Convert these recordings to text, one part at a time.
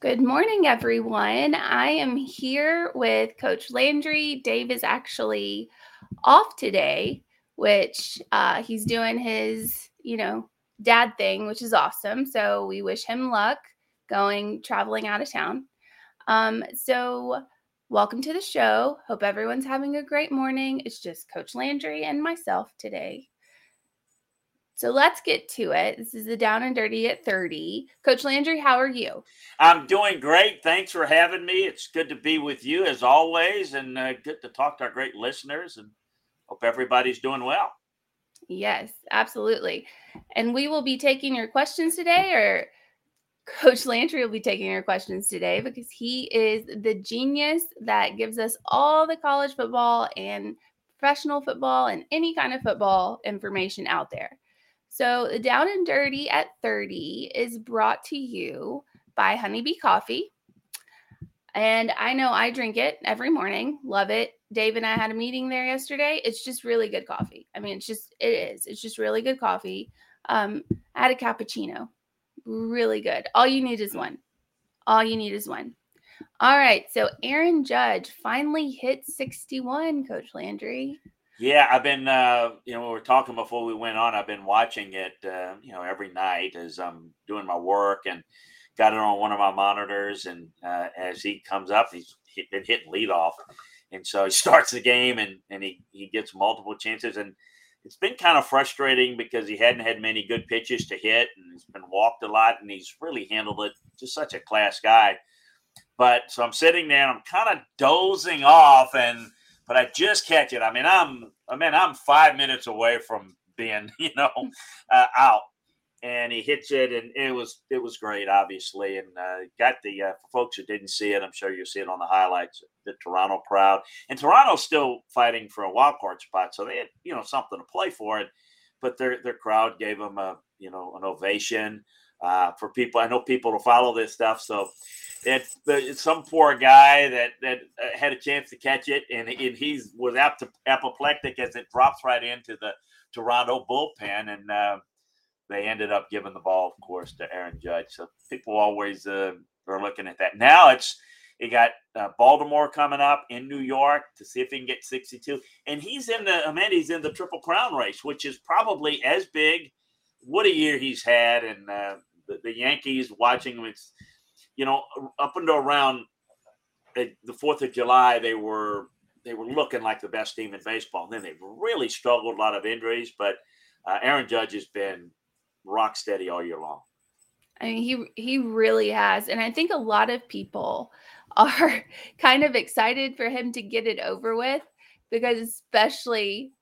Good morning, everyone. I am here with Coach Landry. Dave is actually off today, which uh, he's doing his, you know, dad thing, which is awesome. So we wish him luck going traveling out of town. Um, so welcome to the show. Hope everyone's having a great morning. It's just Coach Landry and myself today. So let's get to it. This is the down and dirty at 30. Coach Landry, how are you? I'm doing great. Thanks for having me. It's good to be with you as always, and uh, good to talk to our great listeners. And hope everybody's doing well. Yes, absolutely. And we will be taking your questions today, or Coach Landry will be taking your questions today because he is the genius that gives us all the college football and professional football and any kind of football information out there. So, the Down and Dirty at 30 is brought to you by Honeybee Coffee. And I know I drink it every morning. Love it. Dave and I had a meeting there yesterday. It's just really good coffee. I mean, it's just, it is. It's just really good coffee. Um, I had a cappuccino. Really good. All you need is one. All you need is one. All right. So, Aaron Judge finally hit 61, Coach Landry. Yeah, I've been, uh, you know, we were talking before we went on. I've been watching it, uh, you know, every night as I'm doing my work and got it on one of my monitors. And uh, as he comes up, he's been hitting leadoff. And so he starts the game and, and he, he gets multiple chances. And it's been kind of frustrating because he hadn't had many good pitches to hit and he's been walked a lot and he's really handled it. Just such a class guy. But so I'm sitting there and I'm kind of dozing off and but I just catch it. I mean, I'm I mean, I'm five minutes away from being, you know, uh, out. And he hits it, and it was it was great, obviously, and uh, got the uh, for folks who didn't see it. I'm sure you'll see it on the highlights. The Toronto crowd, and Toronto's still fighting for a wild card spot, so they had you know something to play for it. But their their crowd gave them a you know an ovation uh, for people. I know people to follow this stuff, so it's, some poor guy that that uh, had a chance to catch it, and, and he's was apoplectic as it drops right into the Toronto bullpen, and uh, they ended up giving the ball, of course, to Aaron Judge. So people always uh, are looking at that. Now it's you got uh, Baltimore coming up in New York to see if he can get 62, and he's in the I mean he's in the Triple Crown race, which is probably as big. What a year he's had, and uh, the, the Yankees watching him. It's you know, up until around the Fourth of July, they were they were looking like the best team in baseball. And then they've really struggled, a lot of injuries, but uh, Aaron Judge has been rock steady all year long. I mean, he he really has, and I think a lot of people are kind of excited for him to get it over with because especially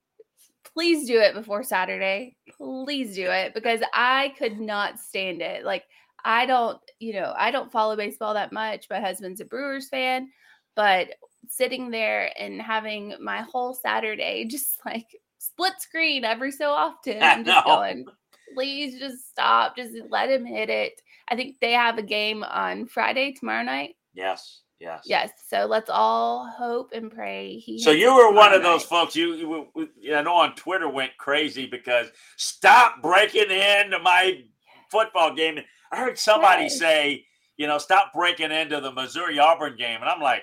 please do it before Saturday. Please do it because I could not stand it. Like I don't, you know, I don't follow baseball that much. My husband's a Brewers fan, but sitting there and having my whole Saturday just like split screen every so often. I'm just going, please just stop. Just let him hit it. I think they have a game on Friday tomorrow night. Yes. Yes. Yes. So let's all hope and pray. He so you were one of those folks. You, you, I know on Twitter went crazy because stop breaking into my football game. I heard somebody yes. say, you know, stop breaking into the Missouri Auburn game, and I'm like,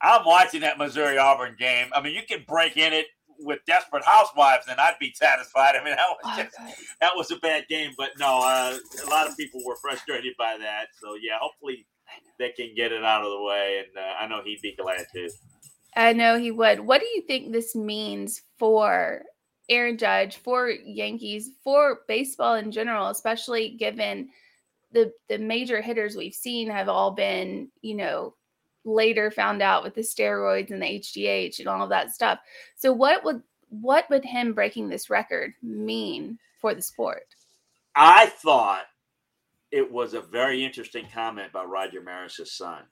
I'm watching that Missouri Auburn game. I mean, you can break in it with Desperate Housewives, and I'd be satisfied. I mean, that was oh, just, that was a bad game, but no, uh, a lot of people were frustrated by that. So yeah, hopefully they can get it out of the way, and uh, I know he'd be glad to. I know he would. What do you think this means for Aaron Judge, for Yankees, for baseball in general, especially given the the major hitters we've seen have all been, you know, later found out with the steroids and the HGH and all of that stuff. So what would what would him breaking this record mean for the sport? I thought it was a very interesting comment by Roger Maris's son.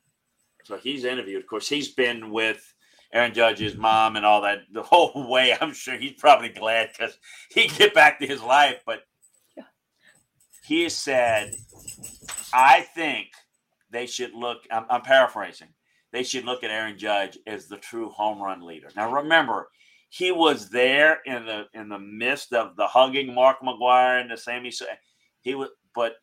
So he's interviewed. Of course, he's been with Aaron Judge's mom and all that the whole way. I'm sure he's probably glad because he get back to his life. But yeah. he said, "I think they should look." I'm, I'm paraphrasing they should look at Aaron Judge as the true home run leader. Now remember, he was there in the in the midst of the hugging Mark McGwire and the Sammy. He was, but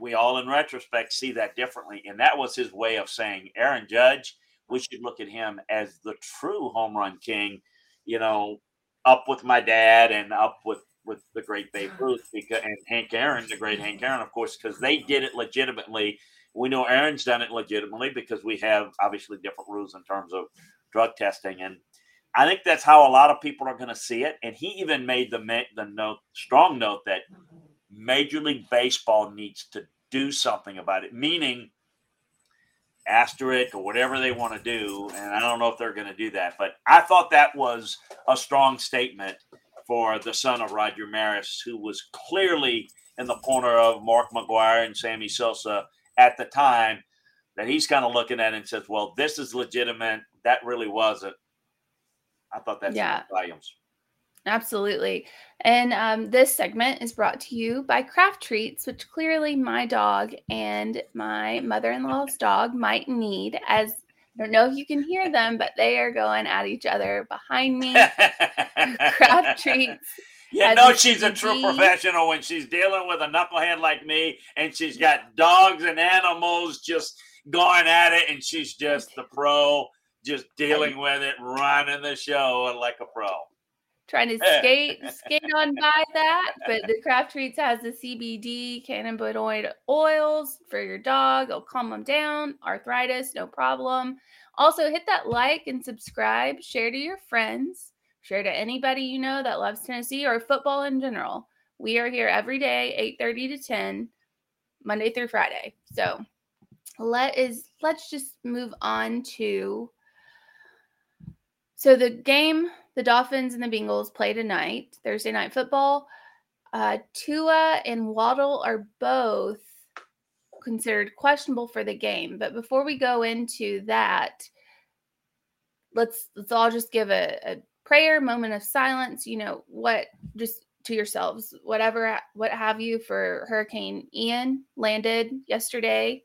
we all in retrospect see that differently, and that was his way of saying Aaron Judge. We should look at him as the true home run king. You know, up with my dad and up with with the great Babe Ruth because, and Hank Aaron, the great Hank Aaron, of course, because they did it legitimately we know Aaron's done it legitimately because we have obviously different rules in terms of drug testing, and I think that's how a lot of people are going to see it. And he even made the the note, strong note that Major League Baseball needs to do something about it, meaning asterisk or whatever they want to do. And I don't know if they're going to do that, but I thought that was a strong statement for the son of Roger Maris, who was clearly in the corner of Mark McGwire and Sammy Sosa at the time that he's kind of looking at and says, well, this is legitimate. That really wasn't. I thought that's yeah. volumes. Absolutely. And um, this segment is brought to you by Craft Treats, which clearly my dog and my mother in law's dog might need. As I don't know if you can hear them, but they are going at each other behind me. Craft Treats you know she's a true professional when she's dealing with a knucklehead like me and she's got dogs and animals just going at it and she's just the pro, just dealing with it, running the show like a pro. Trying to eh. skate skate on by that, but the Craft Treats has the CBD cannabinoid oils for your dog. It'll calm them down, arthritis, no problem. Also, hit that like and subscribe, share to your friends share to anybody you know that loves Tennessee or football in general. We are here every day, 8:30 to 10, Monday through Friday. So let is let's just move on to so the game the Dolphins and the Bengals play tonight, Thursday night football. Uh, Tua and Waddle are both considered questionable for the game. But before we go into that, let's let's all just give a, a prayer, moment of silence, you know, what just to yourselves, whatever, what have you for Hurricane Ian landed yesterday,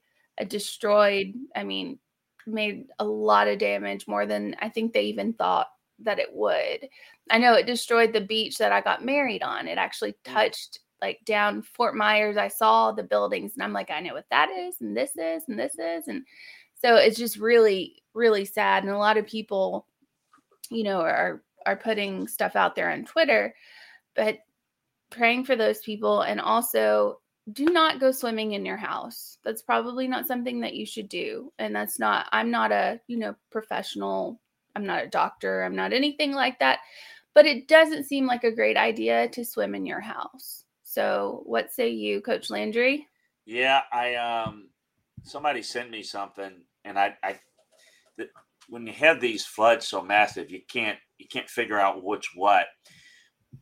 destroyed, I mean, made a lot of damage, more than I think they even thought that it would. I know it destroyed the beach that I got married on. It actually mm. touched like down Fort Myers. I saw the buildings and I'm like, I know what that is, and this is, and this is. And so it's just really, really sad. And a lot of people, you know, are are putting stuff out there on Twitter, but praying for those people and also do not go swimming in your house. That's probably not something that you should do. And that's not I'm not a, you know, professional, I'm not a doctor, I'm not anything like that, but it doesn't seem like a great idea to swim in your house. So, what say you, coach Landry? Yeah, I um somebody sent me something and I I when you have these floods so massive, you can't you can't figure out which what.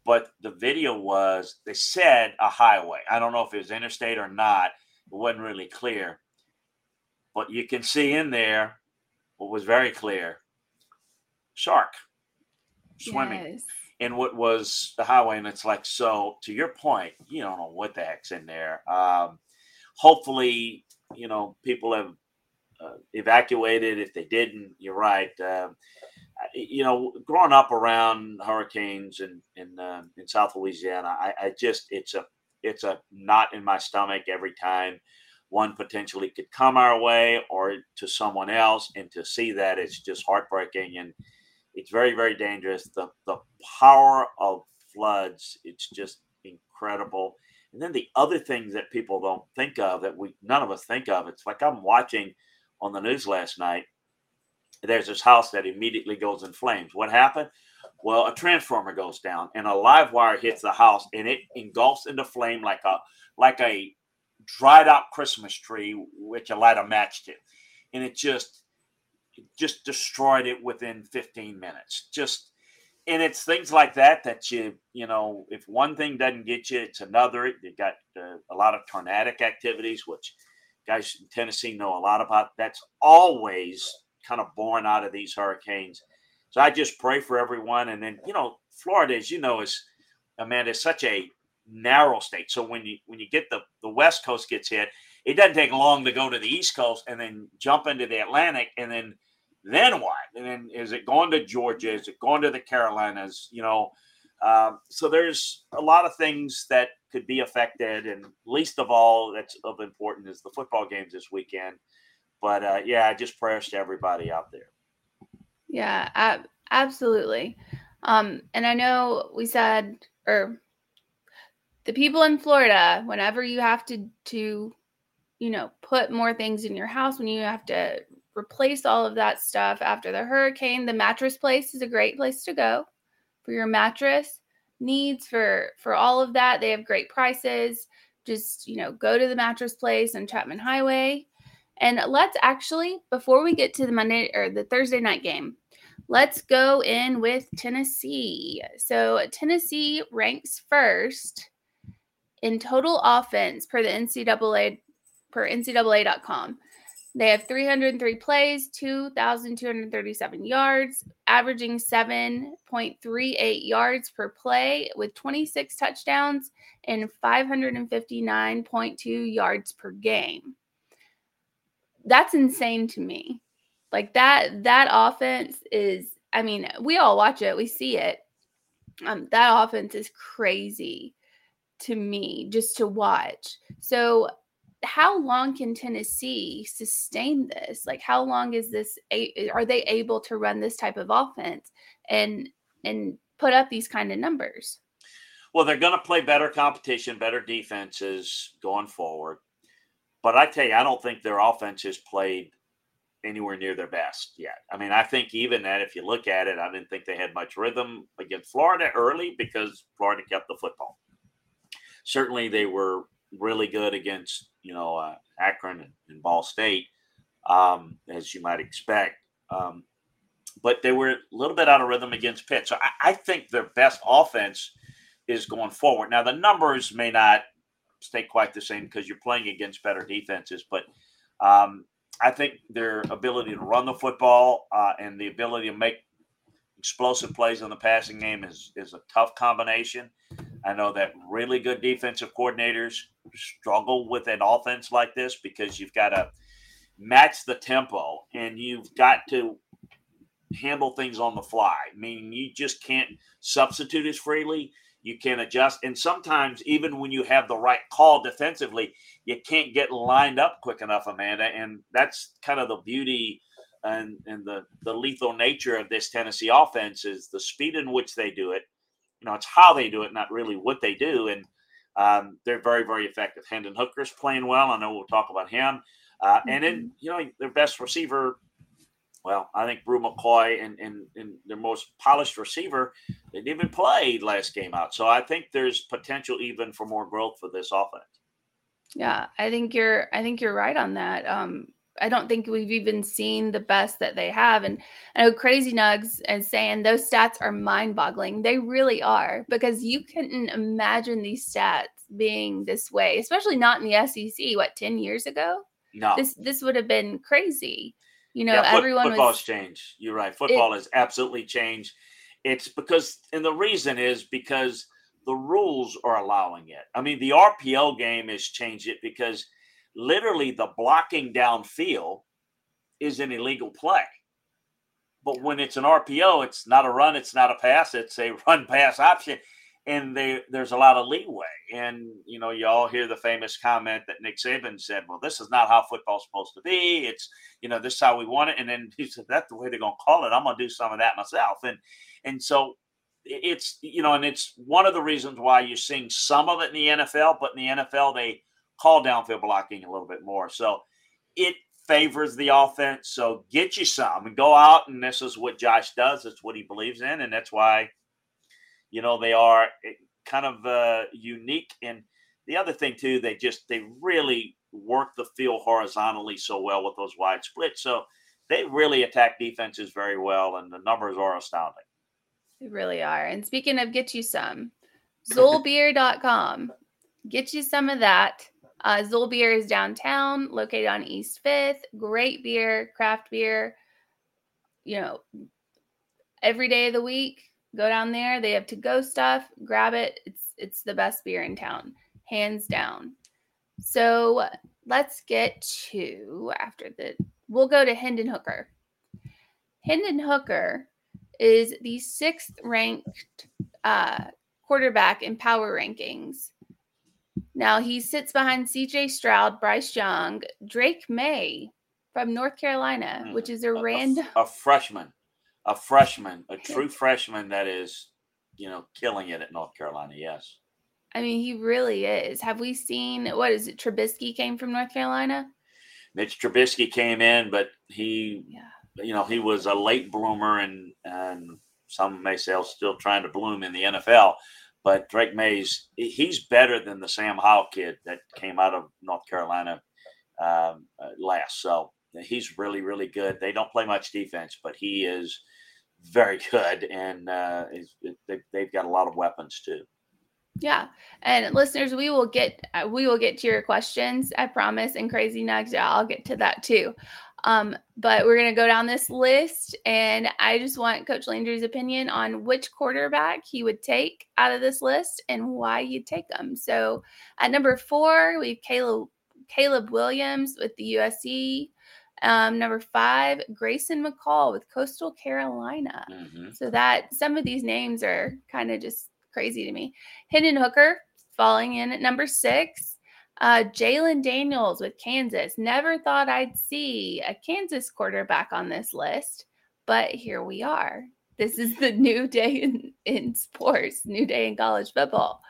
But the video was they said a highway. I don't know if it was interstate or not. It wasn't really clear. But you can see in there what was very clear shark swimming Yes. in what was the highway. And it's like, so to your point, you don't know what the heck's in there. Um, hopefully, you know, people have uh, evacuated. If they didn't, you're right. I- you know, growing up around hurricanes in in, um in South Louisiana, I, I just it's a it's a knot in my stomach every time one potentially could come our way or to someone else, and to see that it's just heartbreaking and it's very very dangerous. The the power of floods, it's just incredible. And then the other things that people don't think of that we none of us think of, it's like I'm watching on the news last night there's this house that immediately goes in flames. What happened? Well, a transformer goes down and a live wire hits the house and it engulfs into flame like a like a dried out Christmas tree which you light a match to. And it just just destroyed it within 15 minutes. Just and it's things like that that you you know if one thing doesn't get you, it's another. You got uh, a lot of tornadic activities, which guys in Tennessee know a lot about. That's always kind of born out of these hurricanes. So I just pray for everyone. And then, you know, Florida, as you know, is Amanda, is such a narrow state. So when you when you get the the West Coast gets hit, it doesn't take long to go to the East Coast and then jump into the Atlantic and then then what? And then is it going to Georgia? Is it going to the Carolinas? You know, um, so there's a lot of things that could be affected, and least of all, that's of importance is the football games this weekend. But uh, yeah, just prayers to everybody out there. Yeah, ab- absolutely. Um, and I know we said, or the people in Florida, whenever you have to to, you know, put more things in your house, when you have to replace all of that stuff after the hurricane, the mattress place is a great place to go for your mattress needs for for all of that. They have great prices. Just you know, go to the mattress place on Chapman Highway. And let's actually, before we get to the Monday or the Thursday night game, let's go in with Tennessee. So Tennessee ranks first in total offense per the NCAA per NCAA.com. They have 303 plays, 2,237 yards, averaging 7.38 yards per play with 26 touchdowns and 559.2 yards per game that's insane to me. Like that that offense is I mean, we all watch it, we see it. Um that offense is crazy to me just to watch. So how long can Tennessee sustain this? Like how long is this are they able to run this type of offense and and put up these kind of numbers? Well, they're going to play better competition, better defenses going forward. But I tell you, I don't think their offense has played anywhere near their best yet. I mean, I think even that, if you look at it, I didn't think they had much rhythm against Florida early because Florida kept the football. Certainly, they were really good against you know uh, Akron and, and Ball State, um, as you might expect. Um, but they were a little bit out of rhythm against Pitt. So I, I think their best offense is going forward. Now the numbers may not stay quite the same because you're playing against better defenses, but um, I think their ability to run the football uh, and the ability to make explosive plays in the passing game is is a tough combination. I know that really good defensive coordinators struggle with an offense like this because you've got to match the tempo and you've got to handle things on the fly. I mean, you just can't substitute as freely. You can't adjust, and sometimes even when you have the right call defensively, you can't get lined up quick enough, Amanda. And that's kind of the beauty and, and the the lethal nature of this Tennessee offense is the speed in which they do it. You know, it's how they do it, not really what they do. And um, they're very, very effective. Hendon Hooker's playing well. I know we'll talk about him. Uh, And then, you know, their best receiver, well, I think Bru McCoy and, and, and their most polished receiver didn't even play last game out. So I think there's potential even for more growth for this offense. Yeah, I think you're I think you're right on that. Um I don't think we've even seen the best that they have. And I know Crazy Nugs and saying those stats are mind boggling. They really are because you couldn't imagine these stats being this way, especially not in the SEC. What ten years ago? No, This this would have been crazy. You know, yeah, foot- everyone football's was changed. You're right. Football has absolutely changed. It's because, and the reason is because the rules are allowing it. I mean, the RPO game has changed it because literally the blocking downfield is an illegal play. But when it's an RPO, it's not a run, it's not a pass, it's a run pass option. And they, there's a lot of leeway. And, you know, you all hear the famous comment that Nick Saban said, well, this is not how football's supposed to be. It's, you know, this is how we want it. And then he said, that's the way they're going to call it. I'm going to do some of that myself. And, and so it's, you know, and it's one of the reasons why you're seeing some of it in the NFL, but in the NFL, they call downfield blocking a little bit more. So it favors the offense. So get you some and go out. And this is what Josh does. It's what he believes in. And that's why, you know, they are eh, kind of uh, unique. And the other thing, too, they just, they really work the field horizontally so well with those wide splits. So they really attack defenses very well. And the numbers are astounding. They really are. And speaking of get you some, Xulbeer.com. Get you some of that. Uh, Xul Beer is downtown, located on East Fifth. Great beer, craft beer. You know, every day of the week, go down there. They have to go stuff. Grab it. It's it's the best beer in town, hands down. So let's get to after the. We'll go to Hendon Hooker. Hendon Hooker is the sixth ranked uh, quarterback in power rankings. Now he sits behind CJ Stroud, Bryce Young, Drake Maye from North Carolina, Mm. which is a A- random. a freshman, a freshman, a true freshman that is, you know, killing it at North Carolina. Yes. I mean, he really is. Have we seen what is it? Trubisky came from North Carolina. Mitch Trubisky came in, but he, Yeah. you know, he was a late bloomer, and and some may say still trying to bloom in the NFL. But Drake Mays, he's better than the Sam Howell kid that came out of North Carolina um, uh, last. So he's really, really good. They don't play much defense, but he is very good, and uh, they, they've got a lot of weapons too. Yeah, and listeners, we will get uh, we will get to your questions. I promise. And crazy nugs, yeah, I'll get to that too. Um, but we're gonna go down this list, and I just want Coach Landry's opinion on which quarterback he would take out of this list and why you'd take them. So at number four, we have Caleb Caleb Williams with the USC. Um, number five, Grayson McCall with Coastal Carolina. Mhm. So that some of these names are kind of just crazy to me. Hendon Hooker falling in at number six. Uh, Jalon Daniels with Kansas. Never thought I'd see a Kansas quarterback on this list, but here we are. This is the new day in, in sports, new day in college football.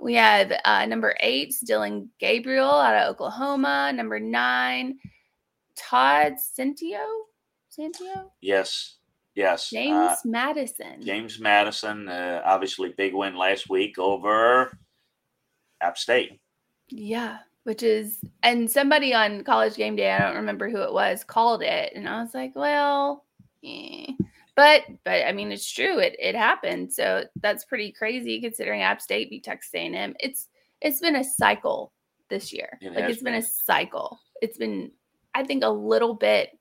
We have uh, number eight, Dillon Gabriel out of Oklahoma. Number nine, Todd Centeio. Centeio? Yes, yes. James Uh, Madison. James Madison, uh, obviously big win last week over App State. Yeah, which is and somebody on college game day, I don't remember who it was, called it, and I was like, well, eh. but but I mean, it's true. It it happened, so that's pretty crazy considering App State beat Texas A&M. It's it's been a cycle this year. It like it's been. been. a cycle. It's been, I think, a little bit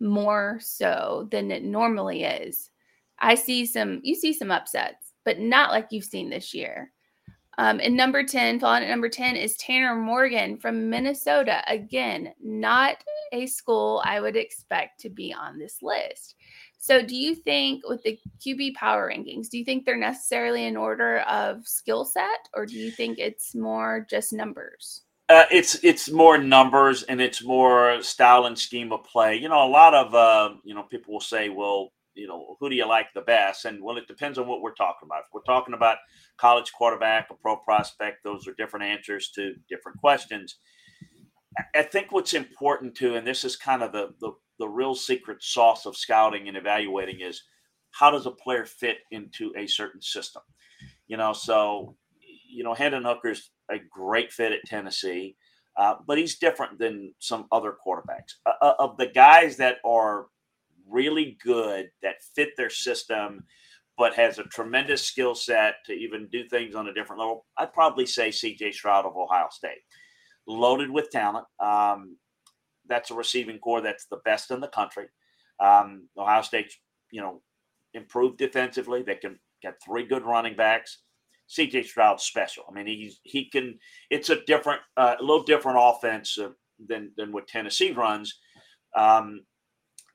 more so than it normally is. I see some, you see some upsets, but not like you've seen this year. Um, and number 10, falling at number 10 is Tanner Morgan from Minnesota. Again, not a school I would expect to be on this list. So, do you think with the QB power rankings, do you think they're necessarily in order of skill set, or do you think it's more just numbers? Uh, it's it's more numbers and it's more style and scheme of play. You know, a lot of uh, you know people will say, well, you know, who do you like the best? And well, it depends on what we're talking about. If we're talking about college quarterback, a pro prospect, those are different answers to different questions. I- think what's important too, and this is kind of the the, the real secret sauce of scouting and evaluating is how does a player fit into a certain system? You know, so you know, Hendon Hooker's a great fit at Tennessee. uh, but he's different than some other quarterbacks. Uh, uh, of the guys that are really good, that fit their system, but has a tremendous skill set to even do things on a different level, I'd probably say CJ Stroud of Ohio State. Loaded with talent. Um, that's a receiving corps that's the best in the country. Um, Ohio State's, you know, improved defensively. They can get three good running backs. CJ Stroud's special. I mean, he's he can. It's a different, uh, a little different offense uh, than than what Tennessee runs, um,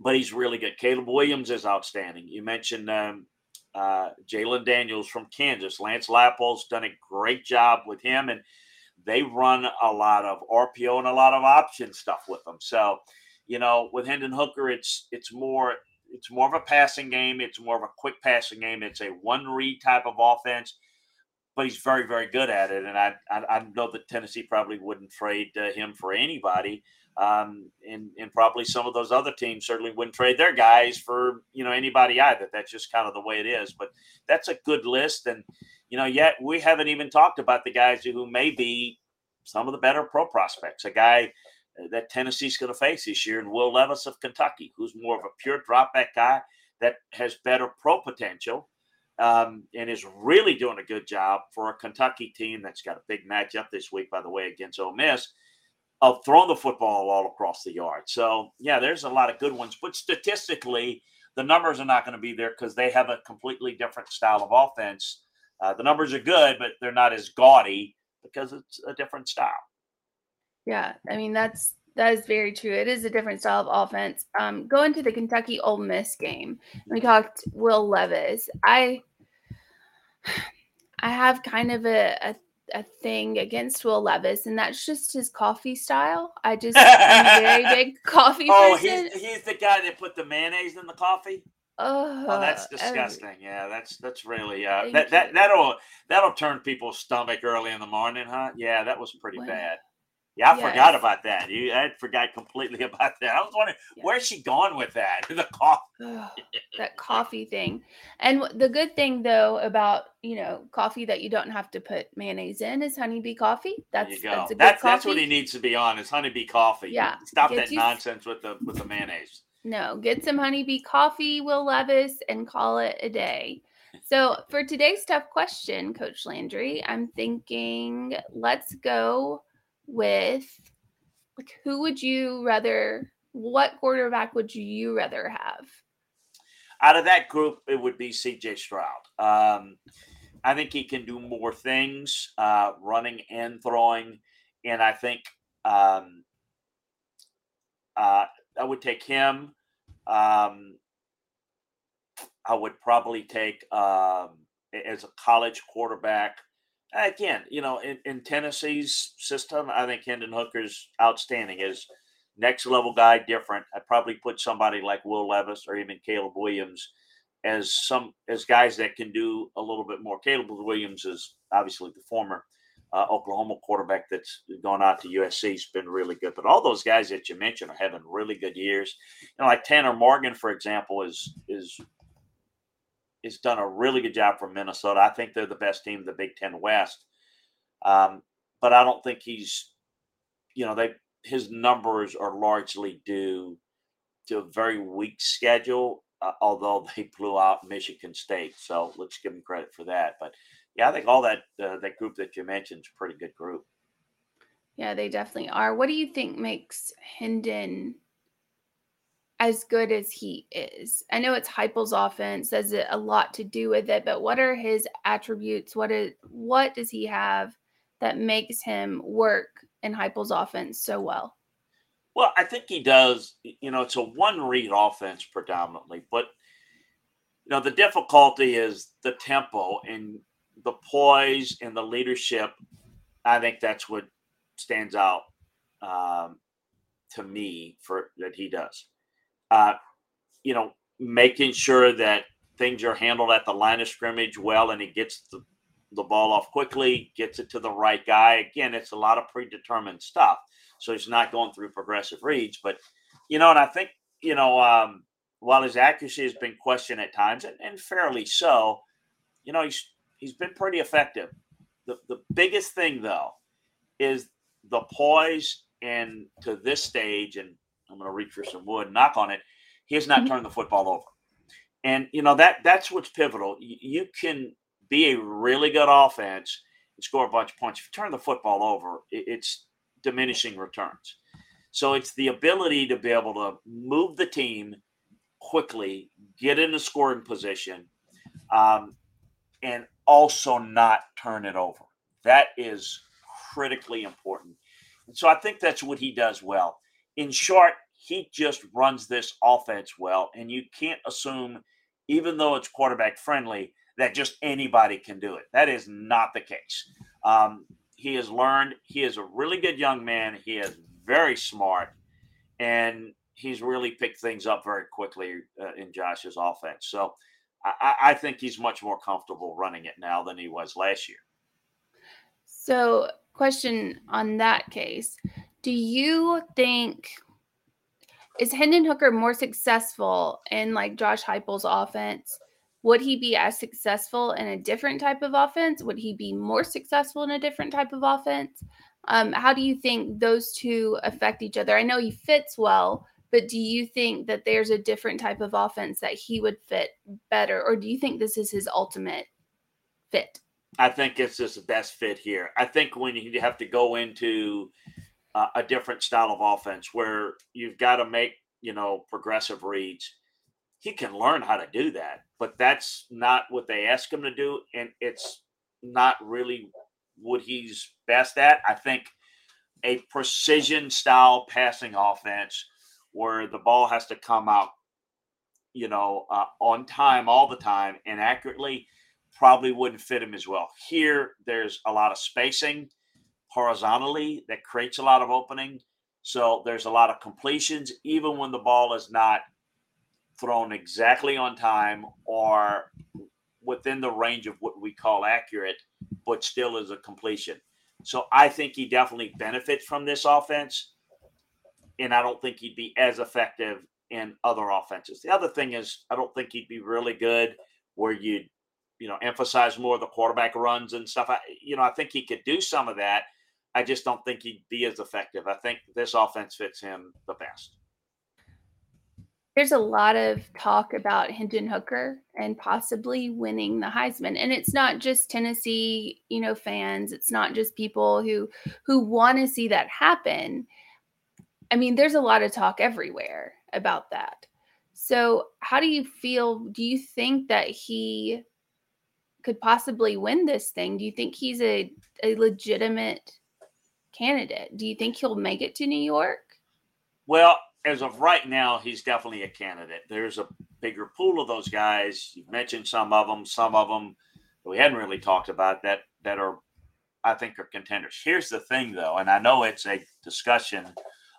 but he's really good. Caleb Williams is outstanding. You mentioned um, uh, Jalon Daniels from Kansas. Lance Leipold's done a great job with him, and they run a lot of RPO and a lot of option stuff with them. So, you know, with Hendon Hooker, it's it's more it's more of a passing game. It's more of a quick passing game. It's a one read type of offense but he's very, very good at it. And I, I, I know that Tennessee probably wouldn't trade uh, him for anybody. Um, and, and probably some of those other teams certainly wouldn't trade their guys for, you know, anybody either. That's just kind of the way it is. But that's a good list. And, you know, yet we haven't even talked about the guys who may be some of the better pro prospects. A guy that Tennessee's going to face this year, and Will Levis of Kentucky, who's more of a pure drop back guy that has better pro potential um, and is really doing a good job for a Kentucky team that's got a big matchup this week, by the way, against Ole Miss, of throwing the football all across the yard. So, yeah, there's a lot of good ones. But statistically, the numbers are not going to be there because they have a completely different style of offense. Uh, the numbers are good, but they're not as gaudy because it's a different style. Yeah, I mean that's that is very true. It is a different style of offense. Um, going to the Kentucky Ole Miss game, we talked Will Levis. I I have kind of a, a, a thing against Will Levis, and that's just his coffee style. I just I'm a very big coffee oh, person. he's, he's the guy that put the mayonnaise in the coffee. Oh, Oh, that's disgusting. Yeah, that's that's really uh, that that that'll that'll turn people's stomach early in the morning, huh? Yeah, that was pretty Wow. bad. Yeah, I forgot about that. You, I forgot completely about that. I was wondering where's she going with that? The coffee. That coffee thing. And the good thing though about you know coffee that you don't have to put mayonnaise in is honeybee coffee. That's There you go. that's a good That's coffee. that's what he needs to be on is honeybee coffee. Yeah, Stop gets that you nonsense with the with the mayonnaise. No, get some honeybee coffee, Will Levis, and call it a day. So for today's tough question, Coach Landry, I'm thinking let's go with like who would you rather what quarterback would you rather have? out of that group, it would be CJ Stroud. Um, I think he can do more things, uh, running and throwing, and I think um, uh, I would take him. Um, I would probably take um, as a college quarterback. Again, you know, in, in Tennessee's system, I think Hendon Hooker's outstanding. Is next level guy different. I'd probably put somebody like Will Levis or even Caleb Williams as some as guys that can do a little bit more. Caleb Williams is obviously the former uh, Oklahoma quarterback that's gone out to USC. He's been really good, but all those guys that you mentioned are having really good years. You know, like Tanner Morgan, for example, is is is done a really good job for Minnesota. I think they're the best team in the Big Ten West. Um, but I don't think he's, you know, they his numbers are largely due to a very weak schedule. Uh, although they blew out Michigan State, so let's give them credit for that. But yeah, I think all that uh, that group that you mentioned is a pretty good group. Yeah, they definitely are. What do you think makes Hendon as good as he is? I know it's Heupel's offense has a a lot to do with it, but what are his attributes? What is what does he have that makes him work in Heupel's offense so well? Well, I think he does. You know, it's a one read offense predominantly, but you know the difficulty is the tempo and the poise and the leadership. I think that's what stands out um, to me for that he does. Uh, you know, making sure that things are handled at the line of scrimmage well, and he gets the the ball off quickly, gets it to the right guy. Again, it's a lot of predetermined stuff. So he's not going through progressive reads. But, you know, and I think, you know, um, while his accuracy has been questioned at times, and, and fairly so, you know, he's he's been pretty effective. The the biggest thing though is the poise and to this stage, and I'm going to reach for some wood, knock on it. He has not mm-hmm. turned the football over, and you know that that's what's pivotal. You can be a really good offense and score a bunch of points. If you turn the football over, it's diminishing returns. So it's the ability to be able to move the team quickly, get in a scoring position, um, and also not turn it over. That is critically important. And so I think that's what he does well. In short, he just runs this offense well. And you can't assume, even though it's quarterback friendly, that just anybody can do it. That is not the case. Um, he has learned, he is a really good young man. He is very smart. And he's really picked things up very quickly uh, in Josh's offense. So I, I think he's much more comfortable running it now than he was last year. So, question on that case Do you think is Hendon Hooker more successful in like Josh Heupel's offense? Would he be as successful in a different type of offense? Would he be more successful in a different type of offense? Um, how do you think those two affect each other? I know he fits well, but do you think that there's a different type of offense that he would fit better, or do you think this is his ultimate fit? I think it's just the best fit here. I think when you have to go into uh, a different style of offense where you've got to make, you know, progressive reads, he can learn how to do that, but that's not what they ask him to do. And it's not really what he's best at. I think a precision style passing offense where the ball has to come out, you know, uh, on time all the time and accurately probably wouldn't fit him as well. Here, there's a lot of spacing horizontally that creates a lot of opening. So there's a lot of completions, even when the ball is not thrown exactly on time or within the range of what we call accurate, but still is a completion. So I think he definitely benefits from this offense and I don't think he'd be as effective in other offenses. The other thing is, I don't think he'd be really good where you, you know, emphasize more the quarterback runs and stuff. I, you know, I think he could do some of that. I just don't think he'd be as effective. I think this offense fits him the best. There's a lot of talk about Hendon Hooker and possibly winning the Heisman. And it's not just Tennessee, you know, fans. It's not just people who who want to see that happen I mean, there's a lot of talk everywhere about that. So, how do you feel? Do you think that he could possibly win this thing? Do you think he's a, a legitimate candidate? Do you think he'll make it to New York? Well, as of right now, he's definitely a candidate. There's a bigger pool of those guys. You've mentioned some of them, some of them we hadn't really talked about that that are, I think, are contenders. Here's the thing, though, and I know it's a discussion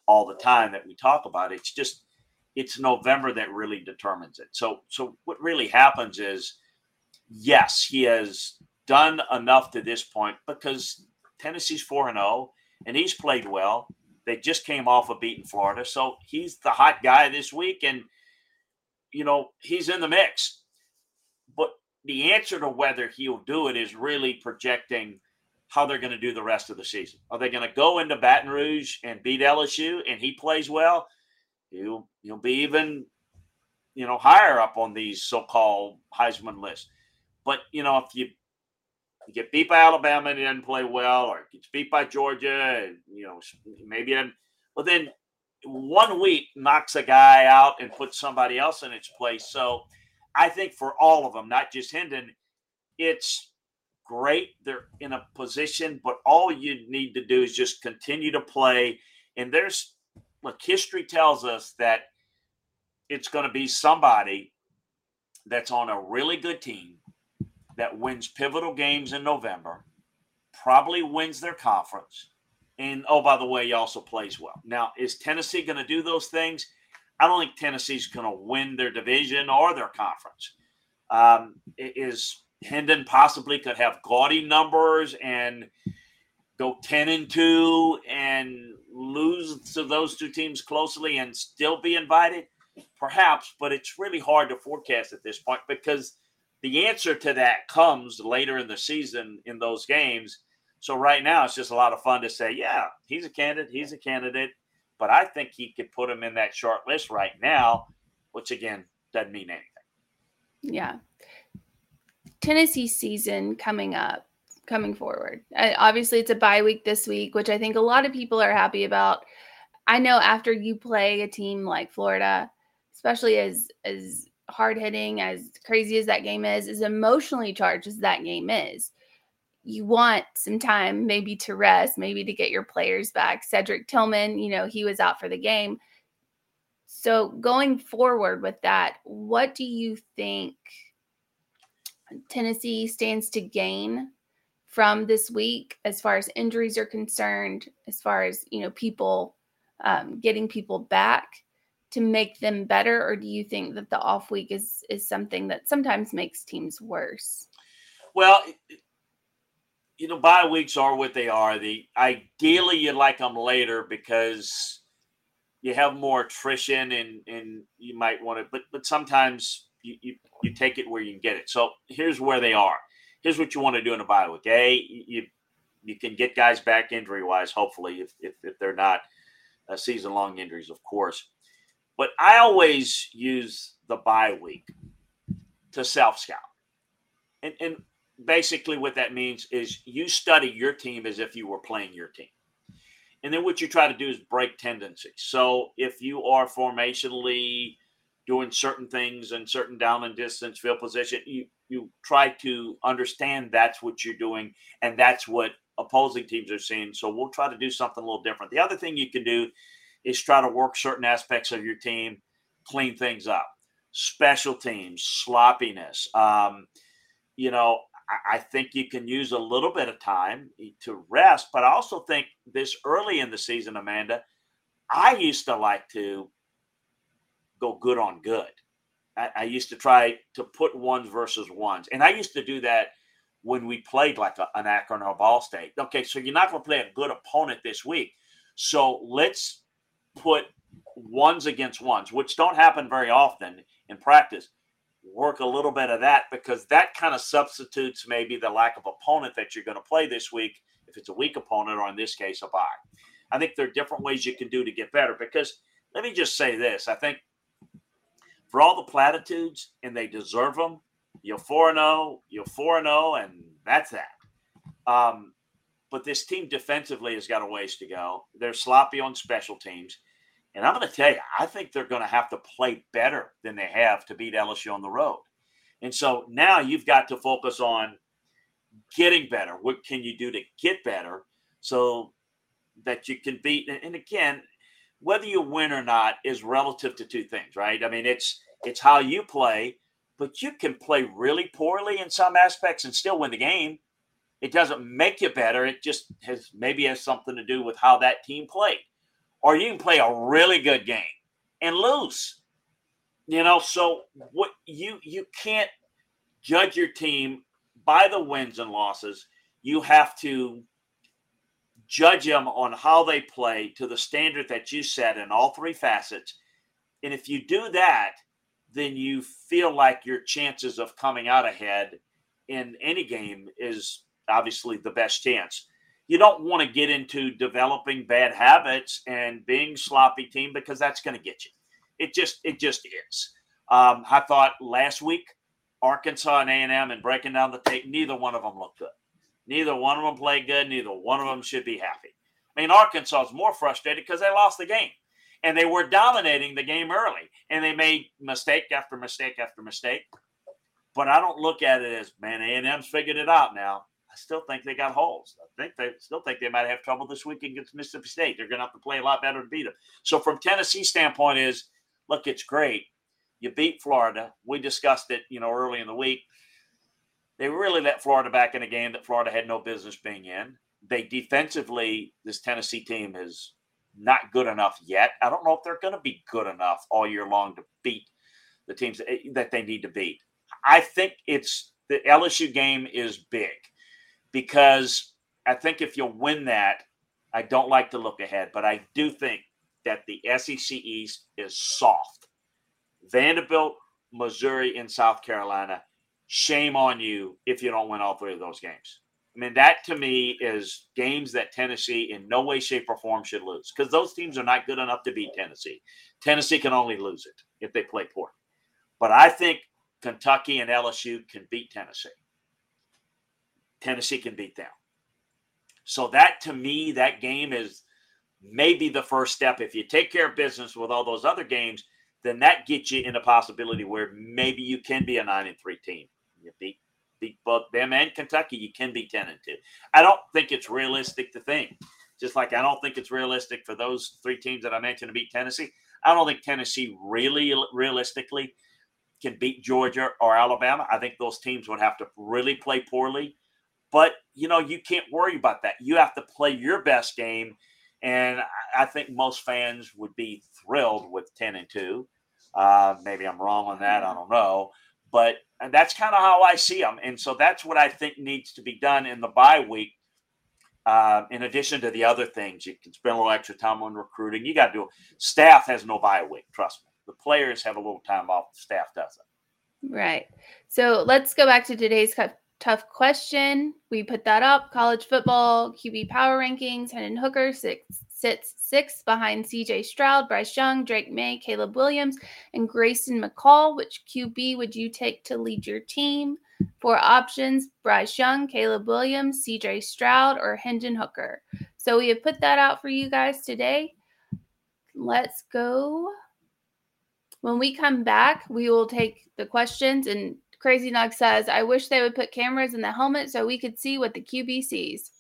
all the time that we talk about. It's just it's November that really determines it. So so what really happens is yes, he has done enough to this point because Tennessee's 4 and 0 and he's played well. They just came off of beating Florida. So he's the hot guy this week and you know, he's in the mix. But the answer to whether he'll do it is really projecting how they're going to do the rest of the season. Are they going to go into Baton Rouge and beat LSU and he plays well? He'll he'll be even you know higher up on these so-called Heisman lists. But you know if you, you get beat by Alabama and he doesn't play well, or gets beat by Georgia, and, you know maybe then well then one week knocks a guy out and puts somebody else in its place. So I think for all of them, not just Hendon, it's great. They're in a position, but all you need to do is just continue to play. And there's, look, history tells us that it's going to be somebody that's on a really good team that wins pivotal games in November, probably wins their conference. And oh, by the way, he also plays well. Now, is Tennessee going to do those things? I don't think Tennessee's going to win their division or their conference. Um, is Hendon possibly could have gaudy numbers and go 10 and 2 and lose to those two teams closely and still be invited? Perhaps, but it's really hard to forecast at this point because the answer to that comes later in the season in those games. So right now, it's just a lot of fun to say, yeah, he's a candidate, he's a candidate, but I think he could put him in that short list right now, which again doesn't mean anything. Yeah. Tennessee season coming up, coming forward. obviously, it's a bye week this week, which I think a lot of people are happy about. I know after you play a team like Florida, especially as as hard hitting, as crazy as that game is, as emotionally charged as that game is, you want some time maybe to rest, maybe to get your players back. Cedric Tillman, you know, he was out for the game. So going forward with that, what do you think Tennessee stands to gain from this week as far as injuries are concerned, as far as, you know, people um, getting people back to make them better, or do you think that the off week is is something that sometimes makes teams worse? Well, you know, bye weeks are what they are. The ideally you like them later because you have more attrition and and you might want to, but but sometimes you, you you take it where you can get it. So here's where they are. Here's what you want to do in a bye week. A you you can get guys back injury wise, hopefully, if if, if they're not uh, season long injuries, of course. But I always use the bye week to self scout. And, and basically, what that means is you study your team as if you were playing your team. And then what you try to do is break tendencies. So if you are formationally doing certain things and certain down and distance field position, you you try to understand that's what you're doing and that's what opposing teams are seeing. So we'll try to do something a little different. The other thing you can do is try to work certain aspects of your team, clean things up, special teams, sloppiness. Um, you know, I, I think you can use a little bit of time to rest, but I also think this early in the season, Amanda, I used to like to go good on good. I, I used to try to put ones versus ones, and I used to do that when we played like a, an Akron or Ball State. Okay, so you're not going to play a good opponent this week. So let's put ones against ones, which don't happen very often in practice. Work a little bit of that because that kind of substitutes maybe the lack of opponent that you're going to play this week if it's a weak opponent, or in this case, a bye. I think there are different ways you can do to get better because let me just say this. I think for all the platitudes, and they deserve them, you're 4 0, you're 4 0, and that's that. Um, but this team defensively has got a ways to go. They're sloppy on special teams. And I'm going to tell you, I think they're going to have to play better than they have to beat LSU on the road. And so now you've got to focus on getting better. What can you do to get better so that you can beat? And again, whether you win or not is relative to two things, right? I mean, it's it's how you play, but you can play really poorly in some aspects and still win the game. It doesn't make you better. It just has maybe has something to do with how that team played. Or you can play a really good game and lose. You know, so what you you can't judge your team by the wins and losses. You have to judge them on how they play to the standard that you set in all three facets. And if you do that, then you feel like your chances of coming out ahead in any game is obviously the best chance. You don't want to get into developing bad habits and being sloppy team because that's going to get you. It just it just is. Um, I thought last week Arkansas and A and breaking down the tape, neither one of them looked good. Neither one of them played good. Neither one of them should be happy. I mean, Arkansas is more frustrated because they lost the game and they were dominating the game early and they made mistake after mistake after mistake. But I don't look at it as man, A and M's figured it out now. I still think they got holes. I think they still think they might have trouble this week against Mississippi State. They're going to have to play a lot better to beat them. So from Tennessee standpoint, is look, it's great. You beat Florida. We discussed it, you know, early in the week. They really let Florida back in a game that Florida had no business being in. They defensively, this Tennessee team is not good enough yet. I don't know if they're going to be good enough all year long to beat the teams that they need to beat. I think it's the LSU game is big because I think if you win that, I don't like to look ahead, but I do think that the SEC East is soft. Vanderbilt, Missouri, and South Carolina, shame on you if you don't win all three of those games. I mean, that to me is games that Tennessee in no way, shape, or form should lose because those teams are not good enough to beat Tennessee. Tennessee can only lose it if they play poor. But I think Kentucky and LSU can beat Tennessee. Tennessee can beat them. So that to me, that game is maybe the first step. If you take care of business with all those other games, then that gets you in a possibility where maybe you can be a nine and three team. You beat beat both them and Kentucky, you can be ten and two. I don't think it's realistic to think. Just like I don't think it's realistic for those three teams that I mentioned to beat Tennessee. I don't think Tennessee really realistically can beat Georgia or Alabama. I think those teams would have to really play poorly. But you know, you can't worry about that. You have to play your best game. And I think most fans would be thrilled with 10 and 2. Uh, maybe I'm wrong on that. I don't know. But that's kind of how I see them. And so that's what I think needs to be done in the bye week. Uh, in addition to the other things, you can spend a little extra time on recruiting. You got to do. it. Staff has no bye week. Trust me. The players have a little time off. The staff doesn't. Right. So let's go back to today's tough question. We put that up. College football QB power rankings. Hendon Hooker six, sits sixth behind CJ Stroud, Bryce Young, Drake Maye, Caleb Williams, and Grayson McCall. Which QB would you take to lead your team? Four options Bryce Young, Caleb Williams, CJ Stroud, or Hendon Hooker. So we have put that out for you guys today. Let's go. When we come back, we will take the questions and Crazy Nug says, I wish they would put cameras in the helmet so we could see what the QB sees.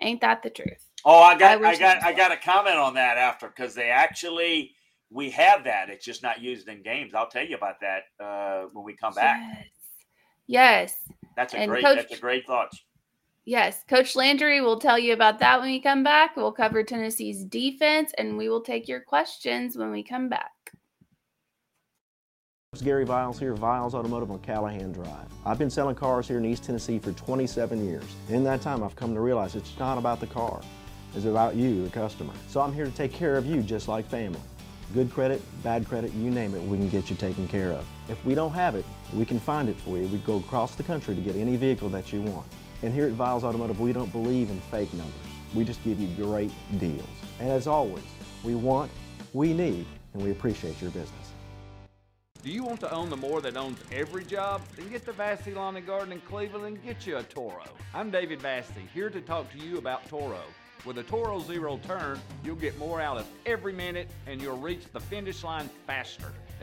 Ain't that the truth? Oh, I got I, I got I got a comment on that after because they actually we have that. It's just not used in games. I'll tell you about that uh, when we come back. Yes. yes. That's a and great Coach, that's a great thought. Yes, Coach Landry will tell you about that when we come back. We'll cover Tennessee's defense and we will take your questions when we come back. It's Gary Viles here, Viles Automotive on Callahan Drive. I've been selling cars here in East Tennessee for 27 years. In that time, I've come to realize it's not about the car. It's about you, the customer. So I'm here to take care of you just like family. Good credit, bad credit, you name it, we can get you taken care of. If we don't have it, we can find it for you. We go across the country to get any vehicle that you want. And here at Viles Automotive, we don't believe in fake numbers. We just give you great deals. And as always, we want, we need, and we appreciate your business. Do you want to own the more that owns every job? Then get to Vassy Lawn and Garden in Cleveland and get you a Toro. I'm David Vassy, here to talk to you about Toro. With a Toro Zero Turn, you'll get more out of every minute and you'll reach the finish line faster.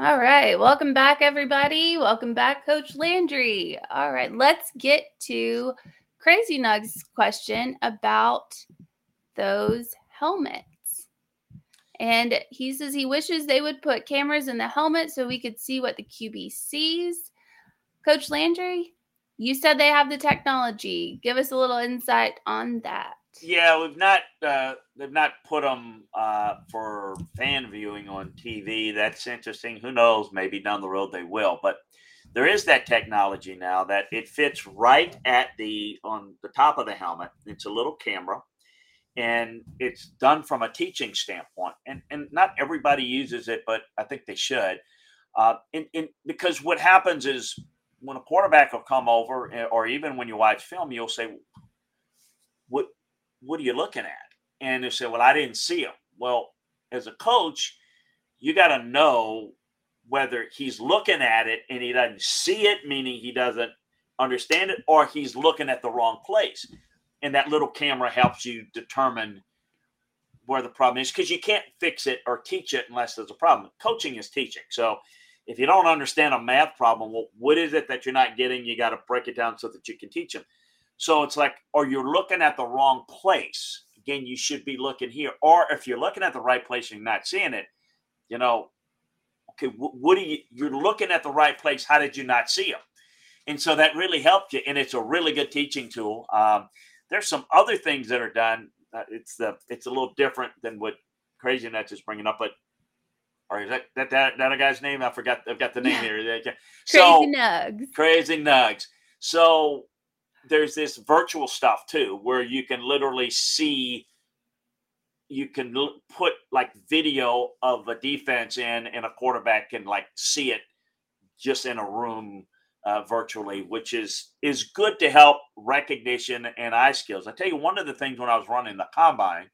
All right. Welcome back, everybody. Welcome back, Coach Landry. All right. Let's get to Crazy Nug's question about those helmets. And he says he wishes they would put cameras in the helmet so we could see what the QB sees. Coach Landry, you said they have the technology. Give us a little insight on that. Yeah, we've not uh, they've not put them uh, for fan viewing on TV. That's interesting. Who knows? Maybe down the road they will. But there is that technology now that it fits right at the on the top of the helmet. It's a little camera, and it's done from a teaching standpoint. And and not everybody uses it, but I think they should. Uh, in, in, because what happens is when a quarterback will come over, eh, or even when you watch film, you'll say, "What what are you looking at?" And they say, "Well, I didn't see him." Well, as a coach, you got to know whether he's looking at it and he doesn't see it, meaning he doesn't understand it, or he's looking at the wrong place. And that little camera helps you determine where the problem is because you can't fix it or teach it unless there's a problem. Coaching is teaching. So if you don't understand a math problem, well, what is it that you're not getting? You got to break it down so that you can teach them. So it's like, or you're looking at the wrong place. Again, you should be looking here. Or if you're looking at the right place and you're not seeing it, you know, okay, what do you, you're looking at the right place. How did you not see them? And so that really helped you. And it's a really good teaching tool. Um, there's some other things that are done. Uh, it's the, it's a little different than what Crazy Nuts is bringing up, but or is that that that, that a guy's name? I forgot. I've got the name yeah. here. So, Crazy Nugs. Crazy Nugs. So there's this virtual stuff too, where you can literally see you can put like video of a defense in and a quarterback can like see it just in a room uh, virtually which is is good to help recognition and eye skills. I tell you one of the things when i was running the combine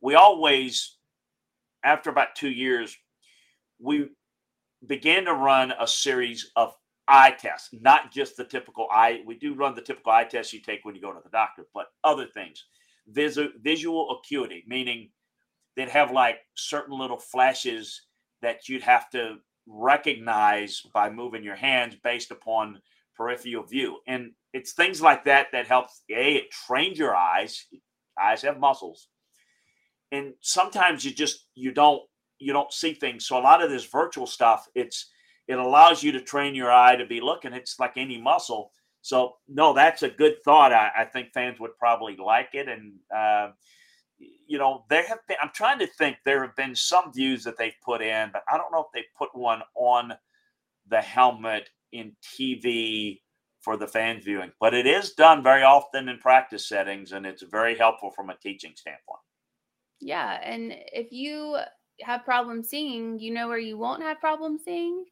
we always after about two years we began to run a series of eye tests not just the typical eye we do run the typical eye test you take when you go to the doctor but other things visual, visual acuity, meaning they'd have like certain little flashes that you'd have to recognize by moving your hands based upon peripheral view. And it's things like that that helps a it trains your eyes. Eyes have muscles, and sometimes you just you don't you don't see things. So a lot of this virtual stuff, it's it allows you to train your eye to be looking. It's like any muscle. So no, that's a good thought. I, I think fans would probably like it, and uh, you know there have been. I'm trying to think. There have been some views that they've put in, but I don't know if they put one on the helmet in TV for the fan viewing. But it is done very often in practice settings, and it's very helpful from a teaching standpoint. Yeah, and if you have problems seeing, you know where you won't have problems seeing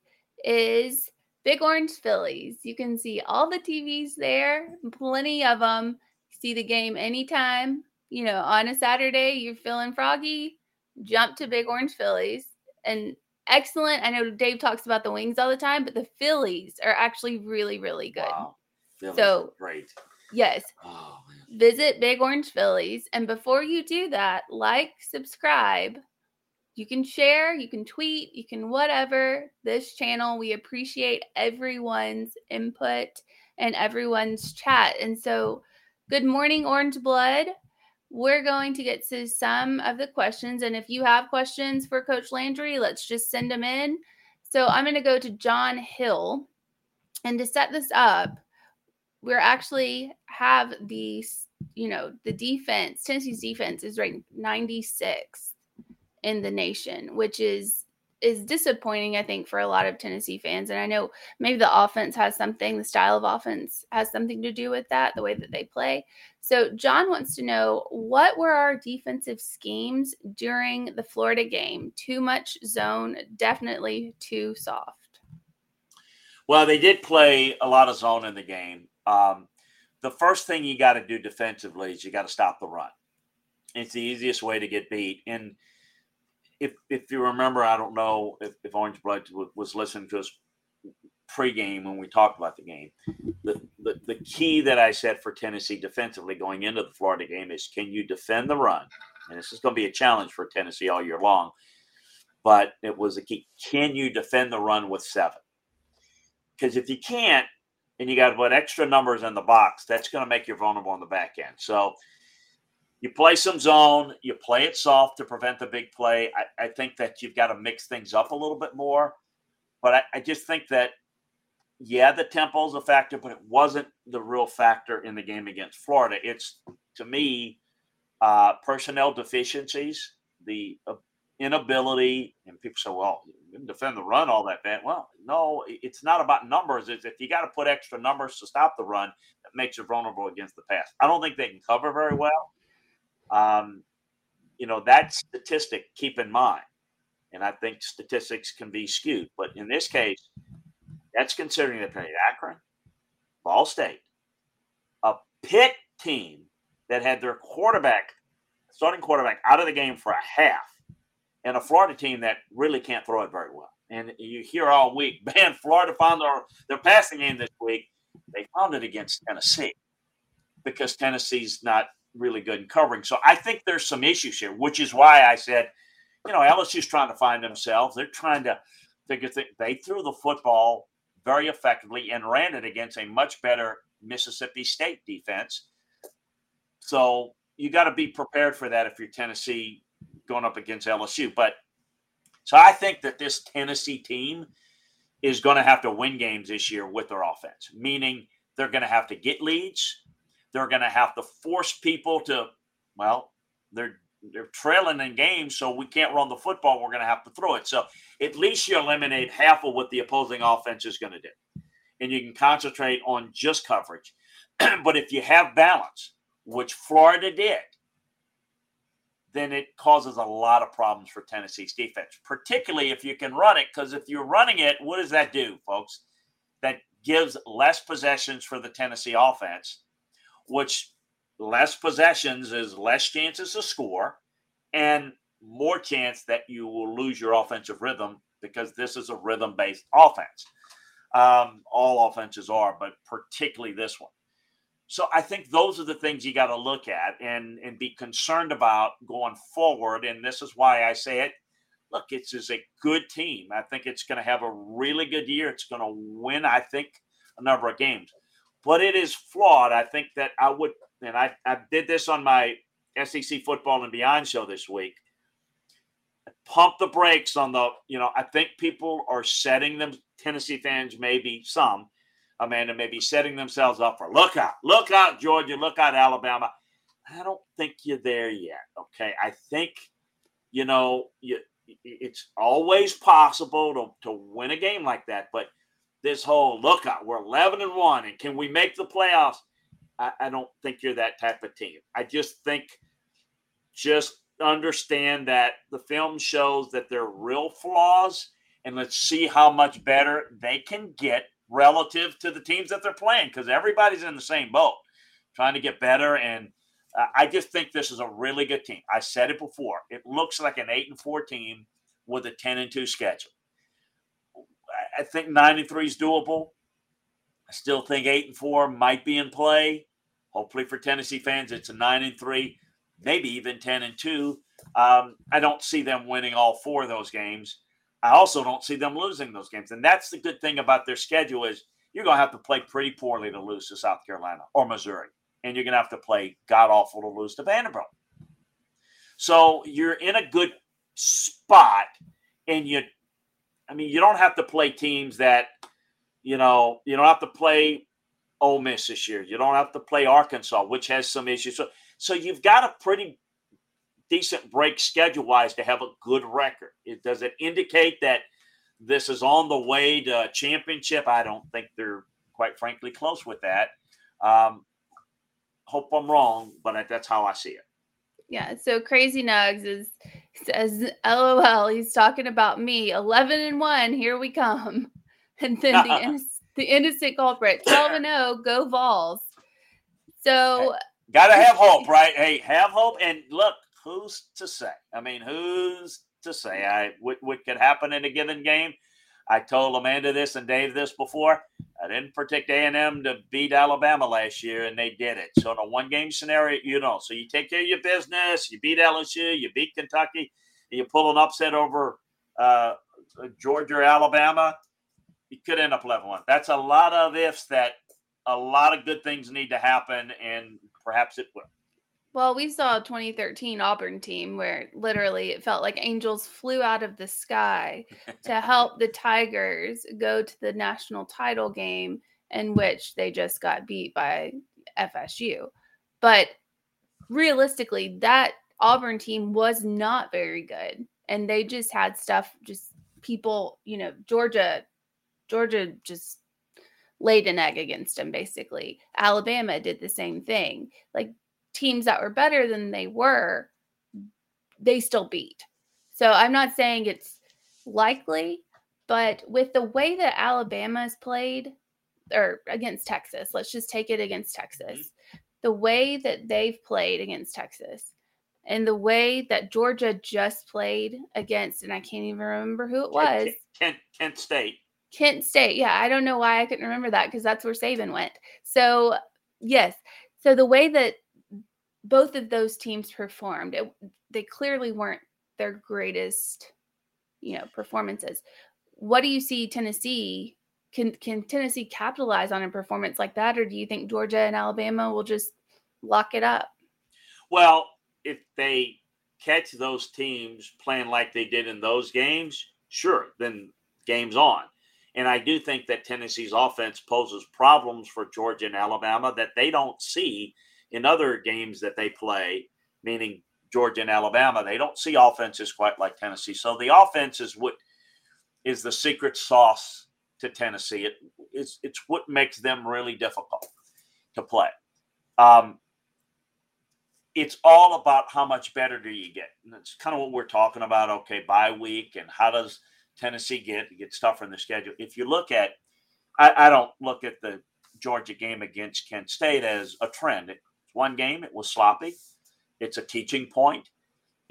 is Big Orange Phillies. You can see all the TVs there, plenty of them. See the game anytime. You know, on a Saturday, you're feeling froggy, jump to Big Orange Phillies. And excellent. I know Dave talks about the wings all the time, but the Phillies are actually really, really good. Wow. so great. Yes. Oh, Visit Big Orange Phillies. And before you do that, like, subscribe, you can share, you can tweet, you can whatever this channel. We appreciate everyone's input and everyone's chat. And so, good morning, Orange Blood. We're going to get to some of the questions. And if you have questions for Coach Landry, let's just send them in. So, I'm going to go to John Hill. And to set this up, we're actually have the, you know, the defense, Tennessee's defense is ranked 96 in the nation, which is is disappointing, I think, for a lot of Tennessee fans. And I know maybe the offense has something, the style of offense has something to do with that, the way that they play. So, John wants to know what were our defensive schemes during the Florida game? Too much zone, definitely too soft. Well, they did play a lot of zone in the game. Um, the first thing you got to do defensively is you got to stop the run. It's the easiest way to get beat. And if if you remember, I don't know if, if Orange Blood was listening to us pregame when we talked about the game. The, the the key that I said for Tennessee defensively going into the Florida game is can you defend the run? And this is going to be a challenge for Tennessee all year long. But it was a key. Can you defend the run with seven? Because if you can't, and you got to put extra numbers in the box, that's going to make you vulnerable on the back end. So you play some zone, you play it soft to prevent the big play. I, I think that you've got to mix things up a little bit more. But I, I just think that, yeah, the tempo is a factor, but it wasn't the real factor in the game against Florida. It's, to me, uh, personnel deficiencies, the uh, inability, and people say, well, defend the run all that bad. Well, no, it's not about numbers. It's if you got to put extra numbers to stop the run, that makes you vulnerable against the pass. I don't think they can cover very well. Um, you know, that statistic, keep in mind. And I think statistics can be skewed. But in this case, that's considering they played Akron, Ball State, a Pitt team that had their quarterback, starting quarterback, out of the game for a half, and a Florida team that really can't throw it very well. And you hear all week, man, Florida found their, their passing game this week. They found it against Tennessee because Tennessee's not really good in covering. So I think there's some issues here, which is why I said, you know, LSU's trying to find themselves. They're trying to figure things. They threw the football very effectively and ran it against a much better Mississippi State defense. So you got to be prepared for that if you're Tennessee going up against LSU. But so I think that this Tennessee team is going to have to win games this year with their offense, meaning they're going to have to get leads. They're going to have to force people to, well, they're they're trailing in games, so we can't run the football. We're going to have to throw it. So at least you eliminate half of what the opposing offense is going to do, and you can concentrate on just coverage. but if you have balance, which Florida did, then it causes a lot of problems for Tennessee's defense, particularly if you can run it. Because if you're running it, what does that do, folks? That gives less possessions for the Tennessee offense, which less possessions is less chances to score and more chance that you will lose your offensive rhythm because this is a rhythm based offense. Um, all offenses are, but particularly this one. So I think those are the things you got to look at and and be concerned about going forward. And this is why I say it. Look, it's is a good team. I think it's going to have a really good year. It's going to win, I think, a number of games. But it is flawed. I think that I would, and I, I did this on my SEC football and beyond show this week. Pump the brakes on the, you know, I think people are setting them, Tennessee fans, maybe some, Amanda, may be setting themselves up for look out, look out, Georgia, look out, Alabama. I don't think you're there yet. Okay. I think, you know, you, it's always possible to, to win a game like that. But this whole look out, we're 11 and 1, and can we make the playoffs? I, I don't think you're that type of team. I just think, just understand that the film shows that there are real flaws, and let's see how much better they can get relative to the teams that they're playing because everybody's in the same boat, trying to get better. And uh, I just think this is a really good team. I said it before. It looks like an eight and four team with a ten and two schedule. I think nine and three is doable. I still think eight and four might be in play. Hopefully for Tennessee fans, it's a nine and three, maybe even ten and two. Um, I don't see them winning all four of those games. I also don't see them losing those games. And that's the good thing about their schedule is you're going to have to play pretty poorly to lose to South Carolina or Missouri. And you're going to have to play god awful to lose to Vanderbilt. So you're in a good spot. And you, I mean, you don't have to play teams that, you know, you don't have to play Ole Miss this year. You don't have to play Arkansas, which has some issues. So, so you've got a pretty decent break schedule wise to have a good record? It, does it indicate that this is on the way to a championship? I don't think they're quite frankly close with that. Um, hope I'm wrong, but that's how I see it. Yeah. So Crazy Nugs is says, "LOL." He's talking about me. Eleven and one. Here we come. And then the the innocent culprit. Twelve and zero. Oh, go Vols. So. Got to have hope, right? Hey, have hope. And look, who's to say? I mean, who's to say? I what, what could happen in a given game? I told Amanda this and Dave this before. I didn't predict A&M to beat Alabama last year, and they did it. So in a one-game scenario, you know, so you take care of your business. You beat LSU, you beat Kentucky, and you pull an upset over uh, Georgia or Alabama. You could end up 11-1. That's a lot of ifs that a lot of good things need to happen, and perhaps it will. Well, we saw a 2013 Auburn team where literally it felt like angels flew out of the sky to help the Tigers go to the national title game, in which they just got beat by FSU. But realistically, that Auburn team was not very good. And they just had stuff, just people, you know, Georgia, Georgia just laid an egg against them, basically. Alabama did the same thing. Like teams that were better than they were, they still beat. So I'm not saying it's likely, but with the way that Alabama's played or against Texas, let's just take it against Texas. Mm-hmm. The way that they've played against Texas and the way that Georgia just played against, and I can't even remember who it was. Kent, Kent State. Kent State. Yeah, I don't know why I couldn't remember that because that's where Saban went. So, yes. So the way that both of those teams performed, it, they clearly weren't their greatest, you know, performances. What do you see Tennessee? Can can Tennessee capitalize on a performance like that, or do you think Georgia and Alabama will just lock it up? Well, if they catch those teams playing like they did in those games, sure, then game's on. And I do think that Tennessee's offense poses problems for Georgia and Alabama that they don't see in other games that they play, meaning Georgia and Alabama. They don't see offenses quite like Tennessee. So the offense is what is the secret sauce to Tennessee. It, it's it's what makes them really difficult to play. Um, it's all about how much better do you get. And that's kind of what we're talking about. Okay, bye week and how does Tennessee get get tougher in the schedule? If you look at, I, I don't look at the Georgia game against Kent State as a trend. It's one game; it was sloppy. It's a teaching point.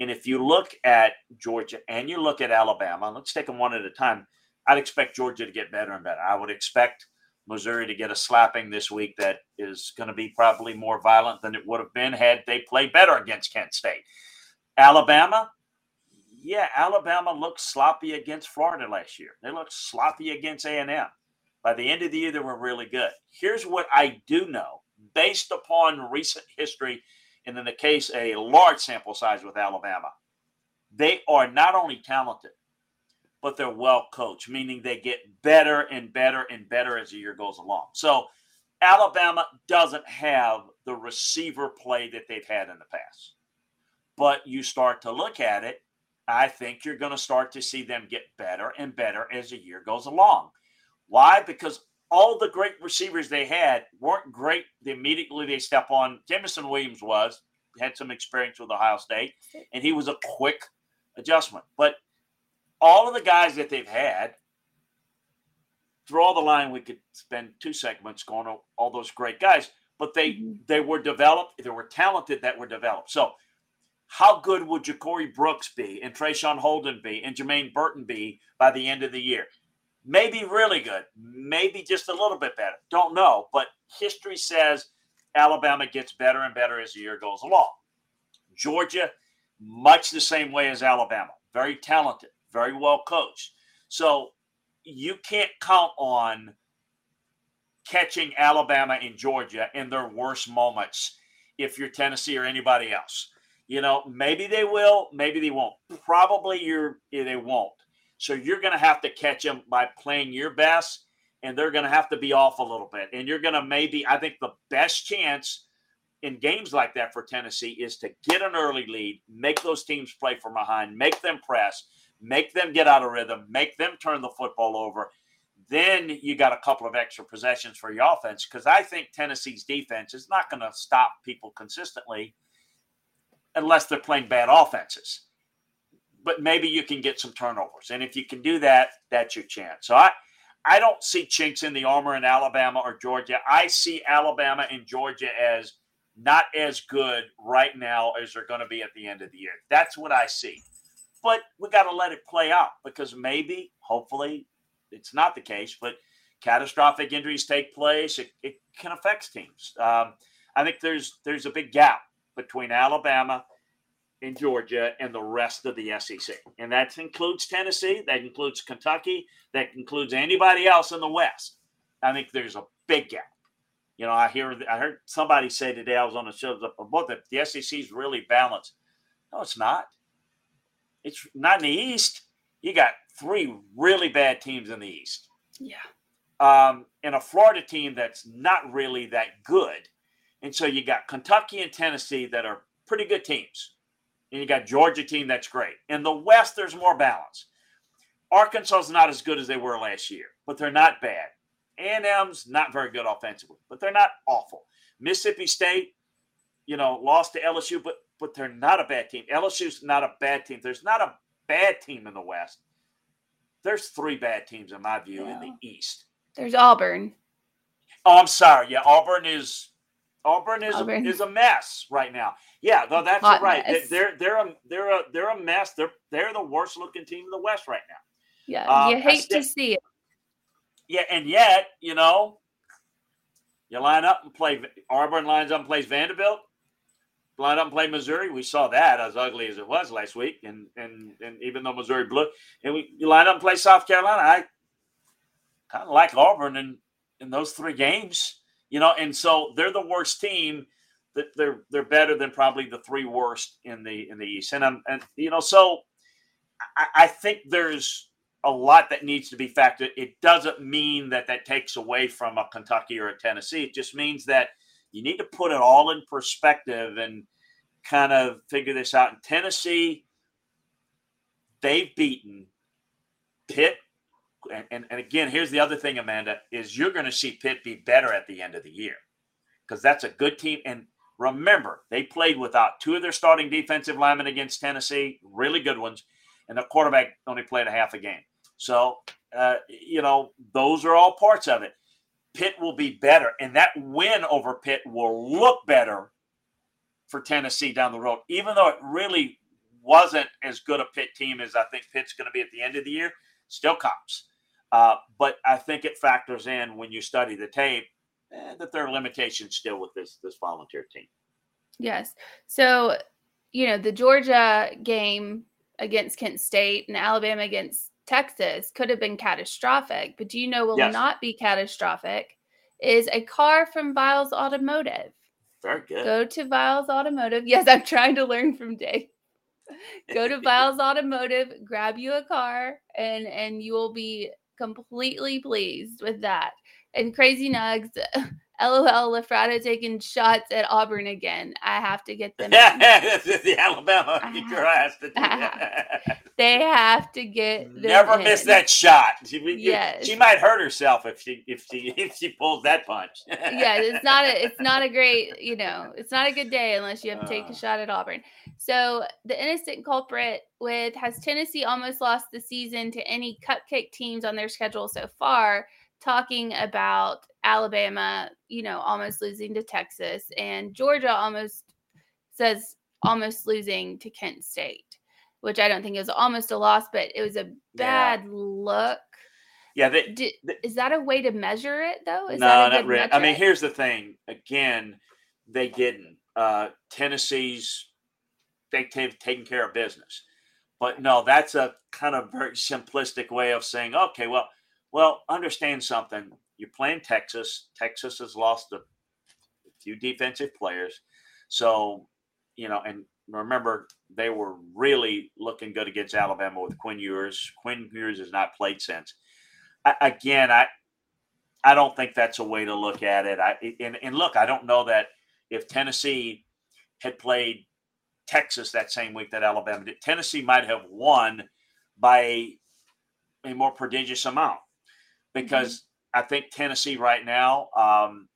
And if you look at Georgia and you look at Alabama, let's take them one at a time. I'd expect Georgia to get better and better. I would expect Missouri to get a slapping this week that is going to be probably more violent than it would have been had they played better against Kent State. Alabama, yeah, Alabama looked sloppy against Florida last year. They looked sloppy against A&M. By the end of the year, they were really good. Here's what I do know, based upon recent history, and in the case a large sample size with Alabama, they are not only talented, but they're well coached, meaning they get better and better and better as the year goes along. So Alabama doesn't have the receiver play that they've had in the past. But you start to look at it, I think you're going to start to see them get better and better as the year goes along. Why? Because all the great receivers they had weren't great immediately they step on. Jameson Williams was, had some experience with Ohio State, and he was a quick adjustment. But all of the guys that they've had, draw the line, we could spend two segments going on all those great guys, but they mm-hmm. they were developed, they were talented that were developed. So how good would Ja'Corey Brooks be and Traeshon Holden be and Jermaine Burton be by the end of the year? Maybe really good, maybe just a little bit better. Don't know, but history says Alabama gets better and better as the year goes along. Georgia, much the same way as Alabama, very talented, very well coached. So you can't count on catching Alabama and Georgia in their worst moments if you're Tennessee or anybody else. You know, maybe they will, maybe they won't. Probably you're they won't. So you're going to have to catch them by playing your best, and they're going to have to be off a little bit. And you're going to maybe, I think, the best chance in games like that for Tennessee is to get an early lead, make those teams play from behind, make them press, make them get out of rhythm, make them turn the football over. Then you got a couple of extra possessions for your offense because I think Tennessee's defense is not going to stop people consistently unless they're playing bad offenses. But maybe you can get some turnovers. And if you can do that, that's your chance. So I I don't see chinks in the armor in Alabama or Georgia. I see Alabama and Georgia as not as good right now as they're going to be at the end of the year. That's what I see. But we got to let it play out because maybe, hopefully, it's not the case, but catastrophic injuries take place. It, it can affect teams. Um, I think there's there's a big gap between Alabama and Georgia and the rest of the SEC. And that includes Tennessee, that includes Kentucky, that includes anybody else in the West. I think there's a big gap. You know, I hear I heard somebody say today I was on the show about that the SEC is really balanced. No, it's not. It's not in the East. You got three really bad teams in the East. Yeah. Um, and a Florida team that's not really that good. And so you got Kentucky and Tennessee that are pretty good teams. And you got Georgia team that's great. In the West, there's more balance. Arkansas is not as good as they were last year, but they're not bad. A&M's not very good offensively, but they're not awful. Mississippi State, you know, lost to LSU, but but they're not a bad team. LSU's not a bad team. There's not a bad team in the West. There's three bad teams in my view in the East. There's Auburn. Oh, I'm sorry. Yeah, Auburn is Auburn is Auburn. A, is a mess right now. Yeah, though that's Hot right. Mess. They're they're a they're a they're a mess. They're they're the worst looking team in the West right now. Yeah, Um, you hate still- to see it. Yeah, and yet you know, you line up and play. Auburn lines up and plays Vanderbilt. Line up and play Missouri. We saw that as ugly as it was last week, and and and even though Missouri blew, and we you line up and play South Carolina. I kind of like Auburn in in those three games, you know, and so they're the worst team. That they're they're better than probably the three worst in the in the East, and I'm and you know so I, I think there's a lot that needs to be factored. It doesn't mean that that takes away from a Kentucky or a Tennessee. It just means that you need to put it all in perspective and kind of figure this out. In Tennessee, they've beaten Pitt. And, and, again, here's the other thing, Amanda, is you're going to see Pitt be better at the end of the year because that's a good team. And remember, they played without two of their starting defensive linemen against Tennessee, really good ones, and the quarterback only played a half a game. So, uh, you know, those are all parts of it. Pitt will be better, and that win over Pitt will look better for Tennessee down the road, even though it really wasn't as good a Pitt team as I think Pitt's going to be at the end of the year. Still comes, uh, but I think it factors in when you study the tape eh, that there are limitations still with this this volunteer team. Yes. So, you know, the Georgia game against Kent State and Alabama against Texas could have been catastrophic, but do you know will Yes. not be catastrophic is a car from Viles Automotive. Very good. Go to Viles Automotive. Yes, I'm trying to learn from Dave. Go to Viles Automotive, grab you a car, and and you will be completely pleased with that. And Crazy Nugs, LOL, LaFratta taking shots at Auburn again. I have to get them. in. the Alabama girl has to do that. They have to get them Never miss that shot. She, Yes. she might hurt herself if she if she if she pulls that punch. yeah, it's not a it's not a great, you know, it's not a good day unless you have to take a Uh. shot at Auburn. So the innocent culprit with has Tennessee almost lost the season to any cupcake teams on their schedule so far, talking about Alabama, you know, almost losing to Texas and Georgia almost says almost losing to Kent State, which I don't think is almost a loss, but it was a bad look. yeah, they, Di- is that a way to measure it though? Is no, that a not really. I mean, here's the thing. Again, they didn't. Uh, Tennessee's they, they've taken care of business, but no, that's a kind of very simplistic way of saying, okay, well, well, understand something. You're playing Texas. Texas has lost a few defensive players, so you know, and remember they were really looking good against Alabama with Quinn Ewers. Quinn Ewers has not played since. I, again, I I don't think that's a way to look at it. I and, and look, I don't know that if Tennessee had played Texas that same week that Alabama did, Tennessee might have won by a more prodigious amount because I think Tennessee right now, um,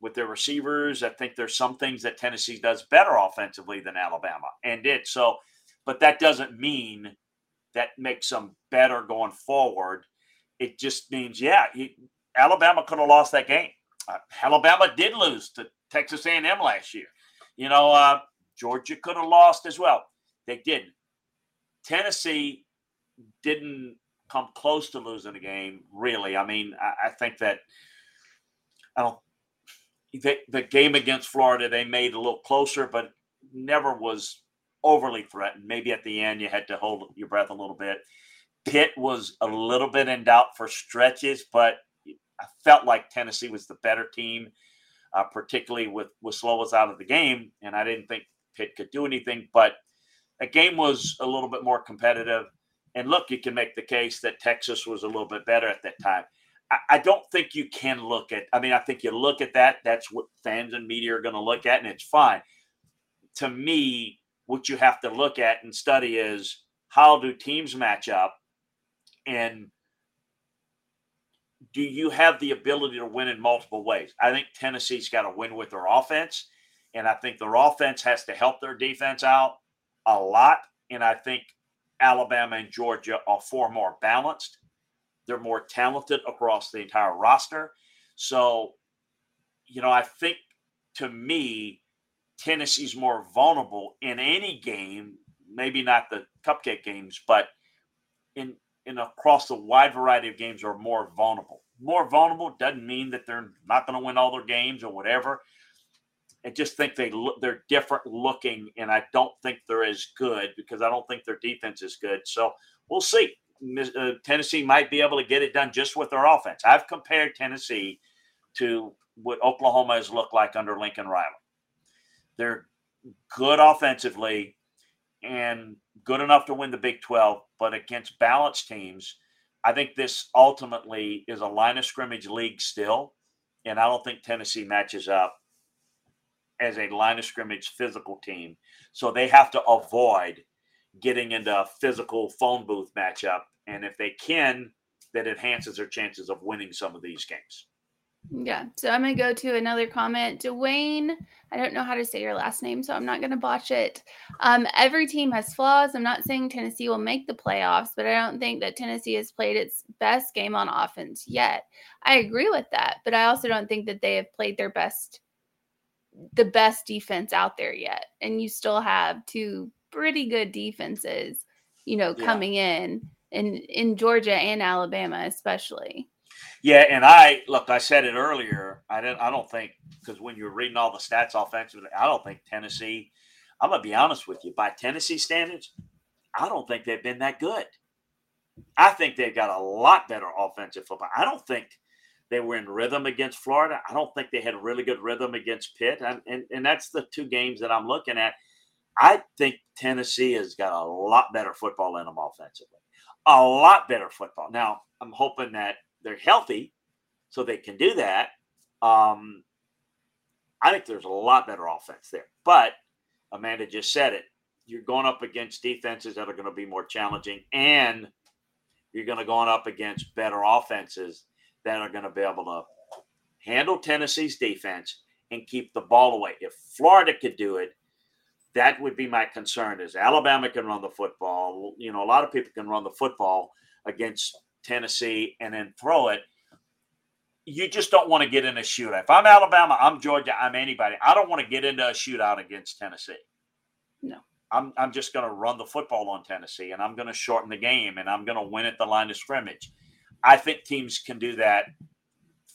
with their receivers, I think there's some things that Tennessee does better offensively than Alabama and did. So, but that doesn't mean that makes them better going forward. It just means, yeah, he, Alabama could have lost that game. Uh, Alabama did lose to Texas A&M last year. You know, uh, Georgia could have lost as well. They didn't. Tennessee didn't come close to losing a game, really. I mean, I, I think that I don't. The, the game against Florida, they made a little closer, but never was overly threatened. Maybe at the end, you had to hold your breath a little bit. Pitt was a little bit in doubt for stretches, but I felt like Tennessee was the better team, uh, particularly with with Slovis out of the game, and I didn't think Pitt could do anything. But the game was a little bit more competitive. And look, you can make the case that Texas was a little bit better at that time. I, I don't think you can look at. I mean, I think you look at that. That's what fans and media are going to look at, and it's fine. To me, what you have to look at and study is how do teams match up, and do you have the ability to win in multiple ways? I think Tennessee's got to win with their offense, And I think their offense has to help their defense out a lot. And I think Alabama and Georgia are far more balanced. They're more talented across the entire roster. So, you know, I think to me, Tennessee's more vulnerable in any game, maybe not the cupcake games, but in in across the wide variety of games are more vulnerable. More vulnerable doesn't mean that they're not going to win all their games or whatever. I just think they look they're different looking, and I don't think they're as good because I don't think their defense is good. So we'll see. Uh, Tennessee might be able to get it done just with their offense. I've compared Tennessee to what Oklahoma has looked like under Lincoln Riley. They're good offensively and good enough to win the Big 12, but against balanced teams, I think this ultimately is a line of scrimmage league still. And I don't think Tennessee matches up as a line of scrimmage physical team. So they have to avoid getting into a physical phone booth matchup. And if they can, that enhances their chances of winning some of these games. Yeah. So I'm going to go to another comment. Dwayne, I don't know how to say your last name, so I'm not going to botch it. Um, every team has flaws. I'm not saying Tennessee will make the playoffs, but I don't think that Tennessee has played its best game on offense yet. I agree with that, but I also don't think that they have played their best the best defense out there yet. And you still have two pretty good defenses, you know, coming in in in Georgia and Alabama especially. Yeah, and I look, I said it earlier. I don't I don't think because when you're reading all the stats offensively, I don't think Tennessee, I'm gonna be honest with you, by Tennessee standards, I don't think they've been that good. I think they've got a lot better offensive football. I don't think they were in rhythm against Florida. I don't think they had really good rhythm against Pitt. And, and, and that's the two games that I'm looking at. I think Tennessee has got a lot better football in them offensively. A lot better football. Now, I'm hoping that they're healthy so they can do that. Um, I think there's a lot better offense there. But Amanda just said it. You're going up against defenses that are going to be more challenging, and you're going to go on up against better offenses that are going to be able to handle Tennessee's defense and keep the ball away. If Florida could do it, that would be my concern is Alabama can run the football. You know, a lot of people can run the football against Tennessee and then throw it. You just don't want to get in a shootout. If I'm Alabama, I'm Georgia, I'm anybody. I don't want to get into a shootout against Tennessee. No. I'm, I'm just going to run the football on Tennessee and I'm going to shorten the game and I'm going to win at the line of scrimmage. I think teams can do that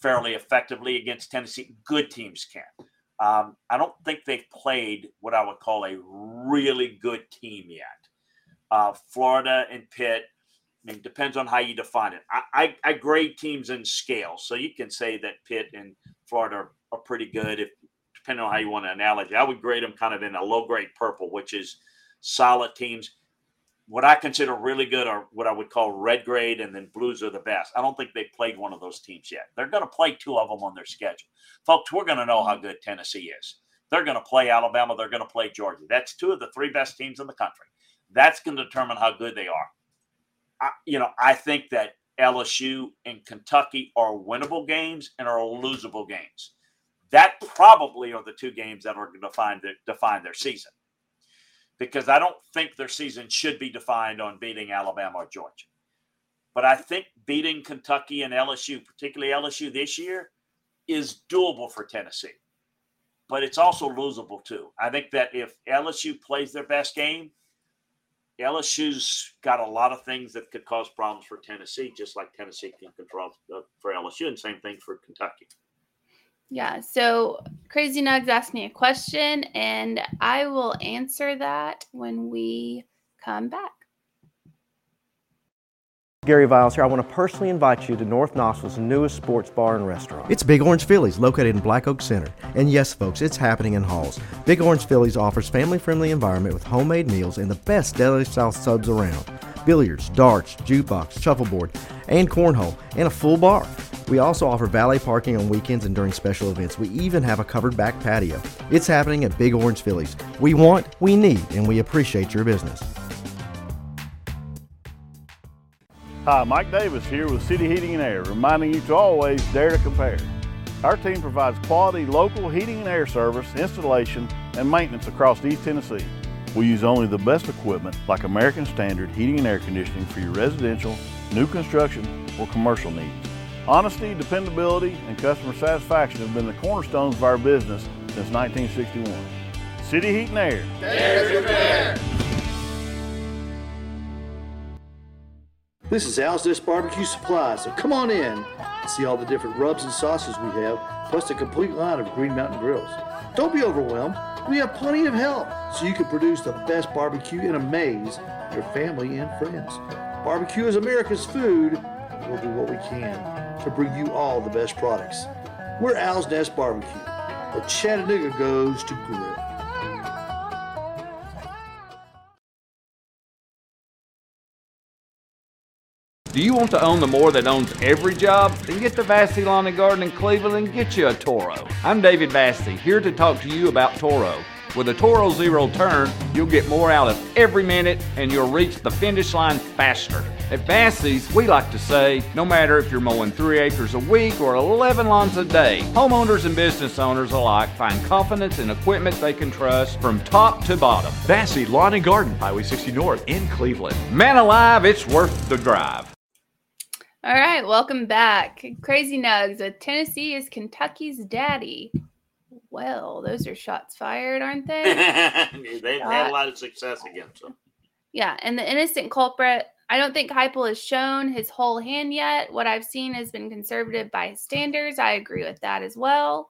fairly effectively against Tennessee. Good teams can. Um, I don't think they've played what I would call a really good team yet. Uh, Florida and Pitt, I mean, depends on how you define it. I, I, I, grade teams in scale, so you can say that Pitt and Florida are, are pretty good. If depending on how you want to analogy, I would grade them kind of in a low grade purple, which is solid teams what I consider really good are what I would call red grade, and then blues are the best. I don't think they've played one of those teams yet. They're going to play two of them on their schedule. Folks, we're going to know how good Tennessee is. They're going to play Alabama. They're going to play Georgia. That's two of the three best teams in the country. That's going to determine how good they are. I, you know, I think that LSU and Kentucky are winnable games and are losable games. That probably are the two games that are going to define their, define their season because I don't think their season should be defined on beating Alabama or Georgia. But I think beating Kentucky and LSU, particularly LSU this year, is doable for Tennessee. But it's also losable too. I think that if LSU plays their best game, LSU's got a lot of things that could cause problems for Tennessee, just like Tennessee can control uh, for LSU, and same thing for Kentucky. Yeah. So Crazy Nugs asked me a question, and I will answer that when we come back. Gary Viles here. I want to personally invite you to North Knoxville's newest sports bar and restaurant. It's Big Orange Phillies, located in Black Oak Center. And yes, folks, it's happening in Halls. Big Orange Phillies offers family-friendly environment with homemade meals and the best deli-style subs around. Billiards, darts, jukebox, shuffleboard, and cornhole, and a full bar. We also offer valet parking on weekends and during special events. We even have a covered back patio. It's happening at Big Orange Phillies. We want, we need, and we appreciate your business. Hi, Mike Davis here with City Heating and Air, reminding you to always dare to compare. Our team provides quality local heating and air service, installation, and maintenance across East Tennessee. We use only the best equipment like American Standard heating and air conditioning for your residential, new construction, or commercial needs. Honesty, dependability, and customer satisfaction have been the cornerstones of our business since 1961. City Heat and Air. There's your bear. This is Al's Dish Barbecue Supply, so come on in and see all the different rubs and sauces we have, plus a complete line of Green Mountain grills. Don't be overwhelmed. We have plenty of help so you can produce the best barbecue and amaze your family and friends. Barbecue is America's food. We'll do what we can to bring you all the best products. We're Al's Nest Barbecue, where Chattanooga goes to grill. Do you want to own the more that owns every job? Then get to Vassy Lawn and Garden in Cleveland and get you a Toro. I'm David Vassy, here to talk to you about Toro. With a Toro Zero Turn, you'll get more out of every minute and you'll reach the finish line faster. At Vassy's, we like to say, no matter if you're mowing three acres a week or 11 lawns a day, homeowners and business owners alike find confidence in equipment they can trust from top to bottom. Vassy Lawn and Garden, Highway 60 North in Cleveland. Man alive, it's worth the drive. All right, welcome back. Crazy Nugs with Tennessee is Kentucky's daddy. Well, those are shots fired, aren't they? They've had a lot of success against them. Yeah, and the innocent culprit, I don't think Heupel has shown his whole hand yet. What I've seen has been conservative by his standards. I agree with that as well.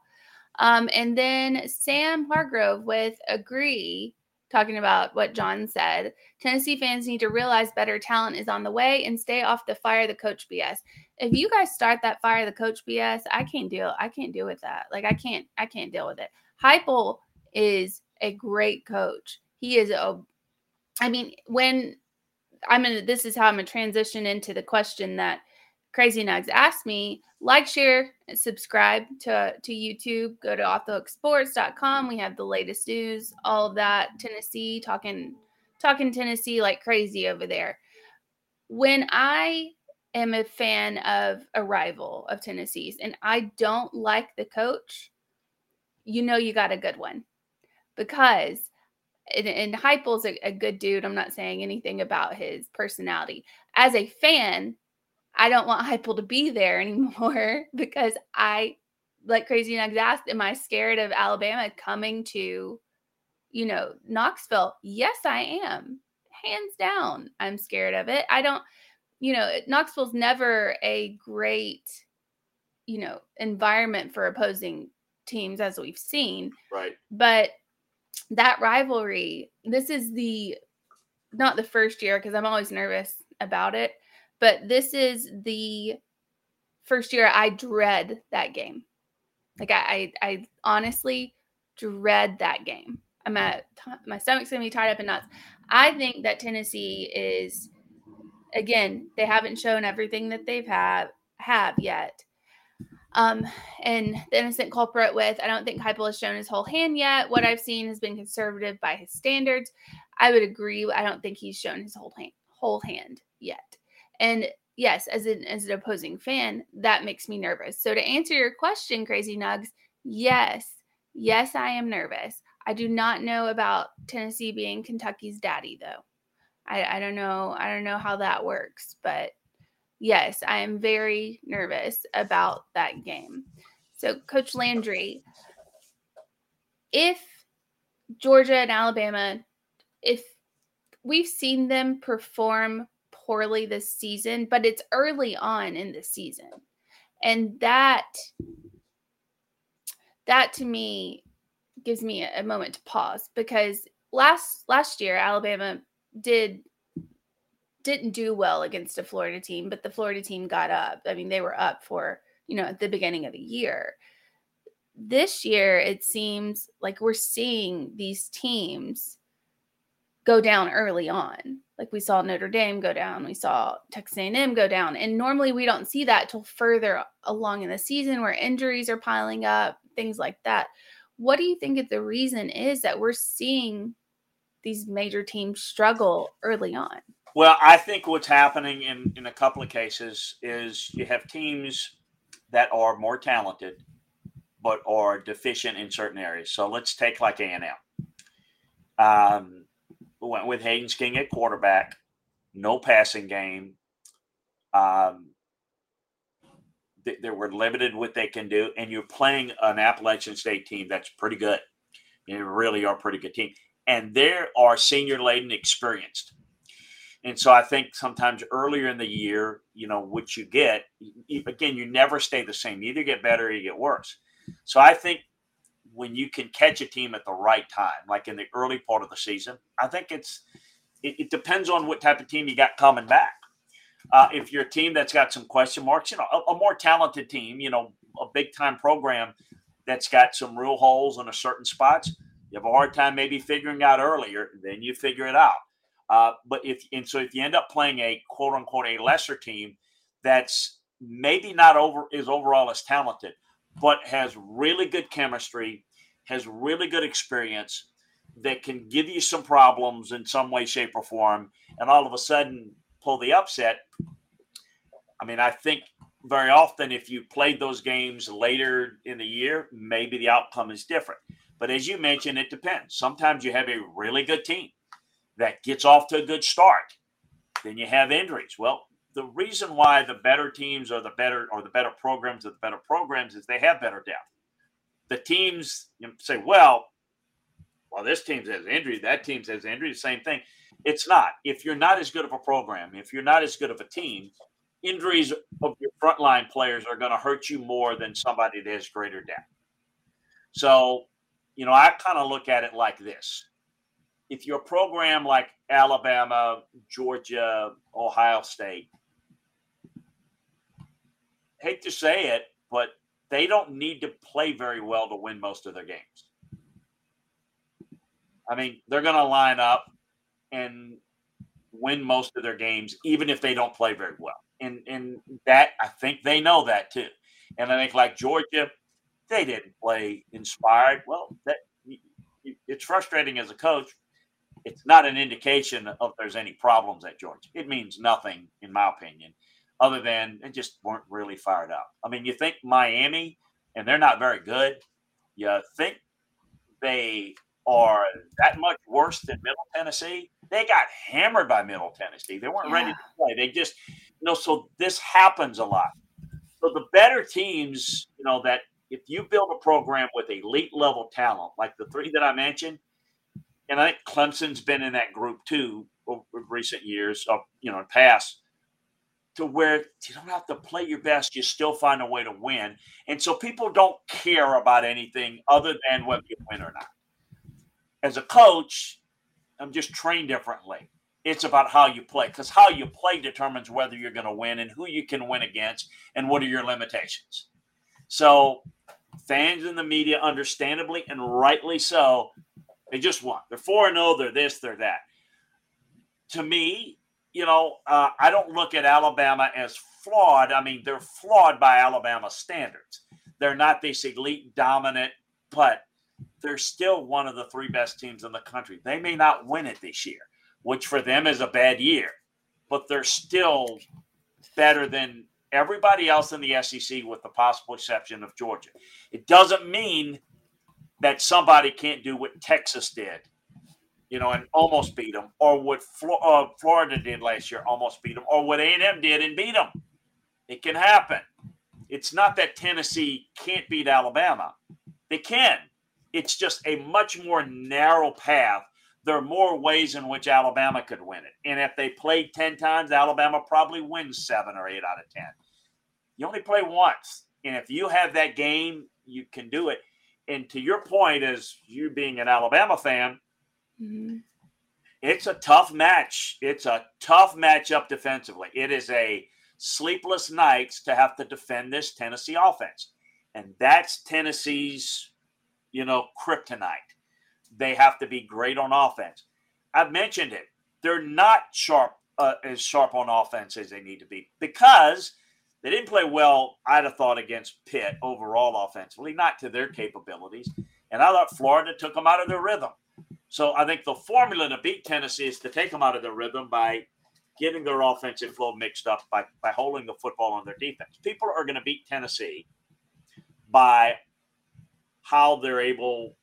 Um, and then Sam Hargrove with agree, talking about what John said. Tennessee fans need to realize better talent is on the way and stay off the fire the coach BS. If you guys start that fire the coach BS, I can't deal. I can't deal with that. Like I can't. I can't deal with it. Heupel is a great coach. He is a. I mean, when I'm gonna. This is how I'm gonna transition into the question that Crazy Nugs asked me. Like, share, subscribe to to YouTube. Go to offthehooksports.com. We have the latest news, all of that. Tennessee talking talking Tennessee like crazy over there. When I am a fan of a rival of Tennessee's and I don't like the coach, you know you got a good one because and, and Heupel's a, a good dude. I'm not saying anything about his personality. As a fan, I don't want Heupel to be there anymore because I, like Crazy Nugs asked, am I scared of Alabama coming to, you know, Knoxville? Yes, I am. Hands down, I'm scared of it. I don't, you know, Knoxville's never a great, you know, environment for opposing teams as we've seen. Right. But that rivalry, this is the not the first year because I'm always nervous about it, but this is the first year I dread that game. Like I, I, I honestly dread that game. I'm at my stomach's gonna be tied up in knots. I think that Tennessee is again, they haven't shown everything that they've have have yet. Um, and the innocent culprit with I don't think Heupel has shown his whole hand yet. What I've seen has been conservative by his standards. I would agree. I don't think he's shown his whole hand whole hand yet. And yes, as an as an opposing fan, that makes me nervous. So to answer your question, Crazy Nugs, yes, yes, I am nervous. I do not know about Tennessee being Kentucky's daddy though. I, I don't know. I don't know how that works, but yes, I am very nervous about that game. So, Coach Landry, if Georgia and Alabama, if we've seen them perform poorly this season, but it's early on in the season. And that that to me gives me a, moment to pause because last last year Alabama did didn't do well against a Florida team, but the Florida team got up. I mean, they were up for, you know, at the beginning of the year. This year, it seems like we're seeing these teams go down early on. Like we saw Notre Dame go down, we saw Texas A&M go down, and normally we don't see that till further along in the season where injuries are piling up, things like that. What do you think the reason is that we're seeing these major teams struggle early on? Well, I think what's happening in, in a couple of cases is you have teams that are more talented but are deficient in certain areas. So let's take like A and M. Um, went with Haynes King at quarterback, no passing game. Um, they, they were limited what they can do, and you're playing an Appalachian State team that's pretty good. They really are a pretty good team, and they are senior laden, experienced. And so I think sometimes earlier in the year, you know, what you get, again, you never stay the same. You either get better or you get worse. So I think when you can catch a team at the right time, like in the early part of the season, I think it's it, it depends on what type of team you got coming back. Uh, if you're a team that's got some question marks, you know, a, a more talented team, you know, a big time program that's got some real holes in a certain spots, you have a hard time maybe figuring out earlier. Then you figure it out. Uh, but if and so if you end up playing a quote unquote a lesser team that's maybe not over is overall as talented, but has really good chemistry, has really good experience that can give you some problems in some way, shape, or form, and all of a sudden pull the upset. I mean, I think very often if you played those games later in the year, maybe the outcome is different. But as you mentioned, it depends. Sometimes you have a really good team that gets off to a good start. Then you have injuries. Well, the reason why the better teams are the better or the better programs are the better programs is they have better depth. The teams say, well, well, this team has injury, that team has injury, same thing. It's not. If you're not as good of a program, if you're not as good of a team, injuries of your frontline players are going to hurt you more than somebody that has greater depth. So, you know, I kind of look at it like this if you're a program like Alabama, Georgia, Ohio State, hate to say it, but they don't need to play very well to win most of their games. I mean, they're going to line up and win most of their games, even if they don't play very well. And and that I think they know that too. And I think like Georgia, they didn't play inspired. Well, that it's frustrating as a coach. It's not an indication of there's any problems at Georgia. It means nothing, in my opinion other than they just weren't really fired up. I mean, you think Miami, and they're not very good. You think they are that much worse than Middle Tennessee? They got hammered by Middle Tennessee. They weren't yeah. ready to play. They just, you know, so this happens a lot. So the better teams, you know, that if you build a program with elite level talent, like the three that I mentioned, and I think Clemson's been in that group too over recent years, of you know, past to where you don't have to play your best, you still find a way to win. And so people don't care about anything other than whether you win or not. As a coach, I'm just trained differently. It's about how you play because how you play determines whether you're going to win and who you can win against and what are your limitations. So, fans and the media, understandably and rightly so, they just want. They're 4 0, they're this, they're that. To me, you know, uh, I don't look at Alabama as flawed. I mean, they're flawed by Alabama standards. They're not this elite dominant, but they're still one of the three best teams in the country. They may not win it this year, which for them is a bad year, but they're still better than everybody else in the SEC with the possible exception of Georgia. It doesn't mean that somebody can't do what Texas did you know, and almost beat them, or what uh, Florida did last year, almost beat them, or what A&M did and beat them. It can happen. It's not that Tennessee can't beat Alabama. They can. It's just a much more narrow path. There are more ways in which Alabama could win it. And if they played 10 times, Alabama probably wins seven or eight out of 10. You only play once. And if you have that game, you can do it. And to your point, as you being an Alabama fan, Mm-hmm. It's a tough match. It's a tough matchup defensively. It is a sleepless nights to have to defend this Tennessee offense. And that's Tennessee's, you know, kryptonite. They have to be great on offense. I've mentioned it. They're not sharp uh, as sharp on offense as they need to be because they didn't play well, I'd have thought, against Pitt overall offensively, not to their capabilities. And I thought Florida took them out of their rhythm. So I think the formula to beat Tennessee is to take them out of their rhythm by getting their offensive flow mixed up by, by holding the football on their defense. People are going to beat Tennessee by how they're able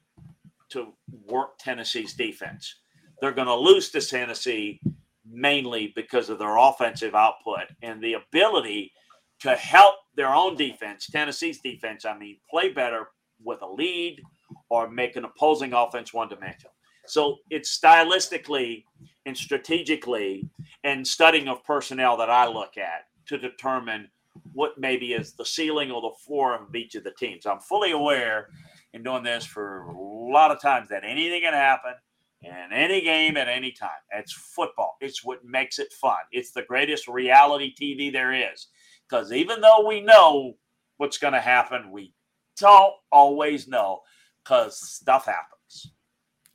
to work Tennessee's defense. They're going to lose to Tennessee mainly because of their offensive output and the ability to help their own defense, Tennessee's defense, I mean, play better with a lead or make an opposing offense one dimensional. So it's stylistically and strategically and studying of personnel that I look at to determine what maybe is the ceiling or the floor of each of the teams. I'm fully aware in doing this for a lot of times that anything can happen in any game at any time. It's football. It's what makes it fun. It's the greatest reality TV there is. Because even though we know what's going to happen, we don't always know because stuff happens.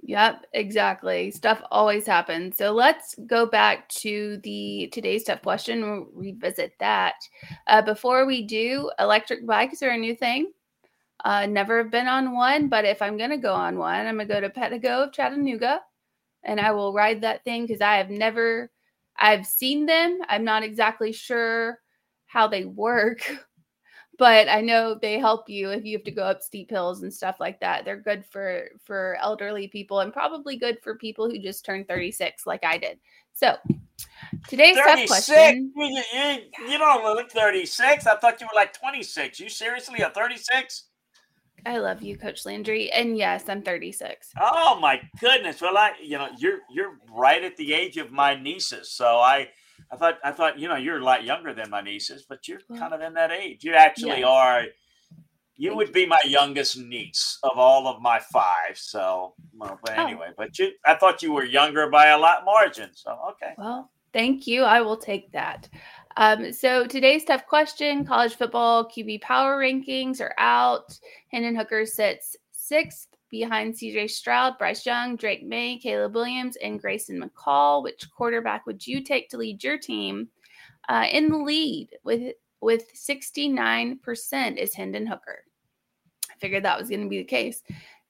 Yep, exactly. Stuff always happens. So let's go back to the today's tough question. We'll revisit that. Uh, before we do, electric bikes are a new thing. Uh, never have been on one, but if I'm going to go on one, I'm going to go to Pedego of Chattanooga and I will ride that thing because I have never, I've seen them. I'm not exactly sure how they work, but I know they help you if you have to go up steep hills and stuff like that. They're good for for elderly people and probably good for people who just turned 36 like I did. So, today's tough question. You, you, you don't look 36. I thought you were like 26. You seriously a 36? I love you, Coach Landry. And yes, I'm 36. Oh my goodness. Well, I you know, you're you're right at the age of my nieces. So I I thought I thought, you know, you're a lot younger than my nieces, but you're kind of in that age. You actually Yes. are you would be my youngest niece of all of my five. So well, but Oh. anyway, but you I thought you were younger by a lot margin. So okay. Well, thank you. I will take that. Um, so today's tough question: College football QB power rankings are out. Hendon Hooker sits sixth behind CJ Stroud, Bryce Young, Drake Maye, Caleb Williams, and Grayson McCall. Which quarterback would you take to lead your team? Uh, in the lead with with 69% is Hendon Hooker. I figured that was going to be the case.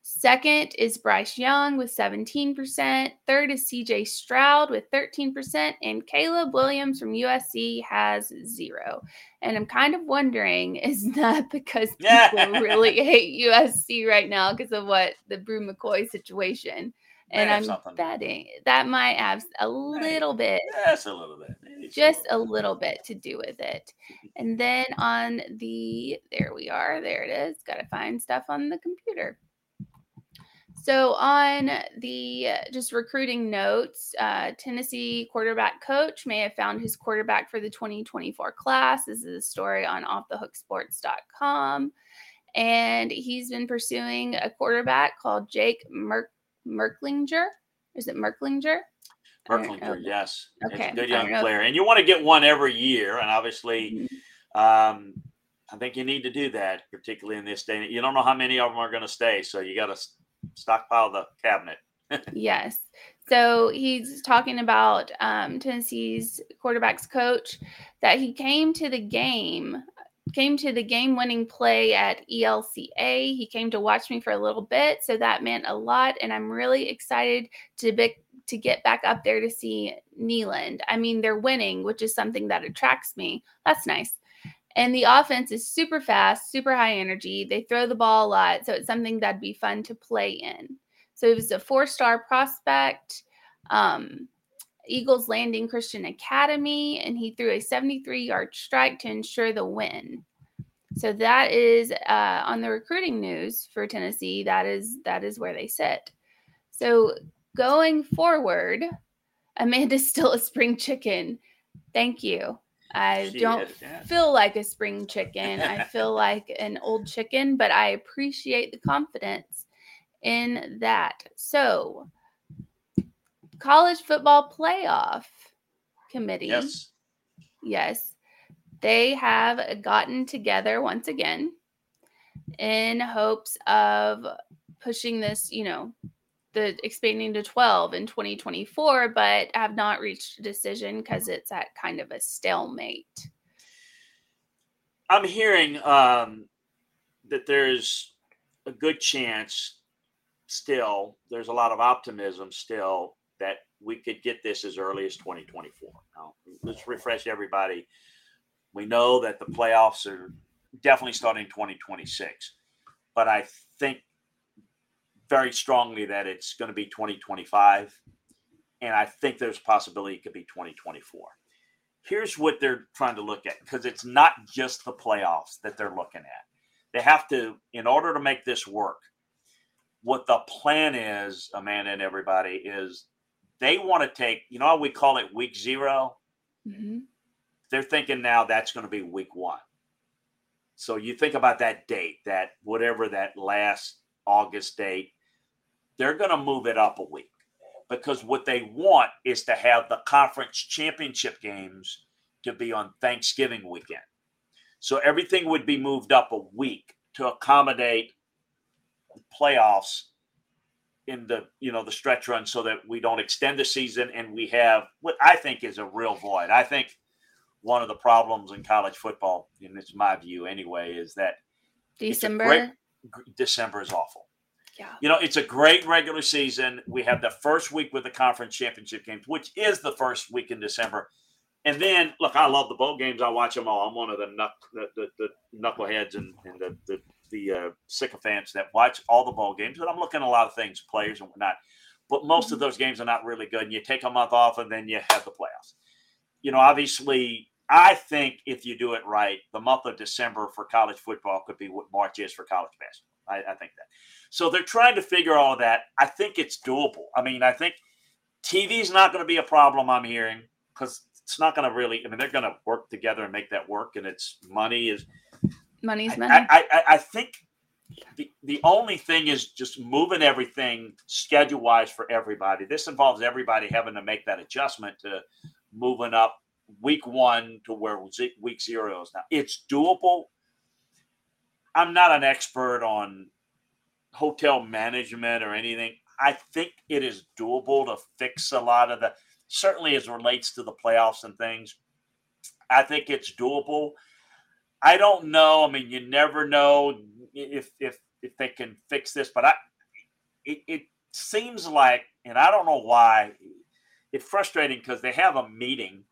Second is Bryce Young with 17%. Third is CJ Stroud with 13%. And Caleb Williams from USC has zero. And I'm kind of wondering is that because people really hate USC right now because of what the Bru McCoy situation? And I'm something. betting that might have a little bit Yes, a little bit. Maybe just a little bit to do with it. And then on the, there we are, there it is. Got to find stuff on the computer. So on the uh, just recruiting notes, uh, Tennessee quarterback coach may have found his quarterback for the 2024 class. This is a story on offthehooksports.com. And he's been pursuing a quarterback called Jake Merk- Merklinger. Is it Merklinger? I don't know. Merklinger, yes. Okay, It's a good young player. And you want to get one every year. And obviously, Mm-hmm. um, I think you need to do that, particularly in this day. You don't know how many of them are going to stay. So you got to stockpile the cabinet. Yes. So he's talking about um, Tennessee's quarterbacks coach that he came to the game, came to the game winning play at ELCA. He came to watch me for a little bit. So that meant a lot. And I'm really excited to be, to get back up there to see Neyland. I mean, they're winning, which is something that attracts me. That's nice. And the offense is super fast, super high energy. They throw the ball a lot. So it's something that'd be fun to play in. So he was a four star prospect, um, Eagles Landing Christian Academy, and he threw a 73 yard strike to ensure the win. So that is uh, on the recruiting news for Tennessee. That is that is where they sit. So going forward, Amanda's still a spring chicken. Thank you. I She don't feel like a spring chicken. I feel like an old chicken, but I appreciate the confidence in that. So, college football playoff committee. Yes. Yes. They have gotten together once again in hopes of pushing this, you know, the expanding to 12 in 2024, but have not reached a decision because it's at kind of a stalemate. I'm hearing um, that there's a good chance still, there's a lot of optimism still that we could get this as early as 2024. Now, let's refresh everybody. We know that the playoffs are definitely starting 2026. but I think very strongly that it's going to be 2025. And I think there's a possibility it could be 2024. Here's what they're trying to look at because it's not just the playoffs that they're looking at. They have to, in order to make this work, what the plan is, Amanda and everybody, is they want to take, you know, we call it week 0 Mm-hmm. They're thinking now that's going to be week one. So you think about that date, that whatever that last August date, they're going to move it up a week because what they want is to have the conference championship games to be on Thanksgiving weekend. So everything would be moved up a week to accommodate the playoffs in the you know the stretch run so that we don't extend the season and we have what I think is a real void. I think one of the problems in college football, and it's my view anyway, is that December. Great, December is awful. Yeah. You know, it's a great regular season. We have the first week with the conference championship games, which is the first week in December. And then, look, I love the bowl games. I watch them all. I'm one of the knuck, the, the, the knuckleheads and, and the, the, the uh, sycophants that watch all the bowl games. But I'm looking at a lot of things, players and whatnot. But most of those games are not really good. And you take a month off, and then you have the playoffs. You know, obviously, I think if you do it right, the month of December for college football could be what March is for college basketball. I, I think that. So they're trying to figure all that. I think it's doable. I mean, I think TV is not going to be a problem. I'm hearing because it's not going to really. I mean, they're going to work together and make that work, and it's money is money's I- money. I, I, I think the the only thing is just moving everything schedule wise for everybody. This involves everybody having to make that adjustment to moving up week one to where week zero is now. It's doable. I'm not an expert on hotel management or anything. I think it is doable to fix a lot of the certainly as relates to the playoffs and things. I think it's doable. I don't know. I mean, you never know if if if they can fix this, but I it, it seems like, and I don't know why, it's frustrating because they have a meeting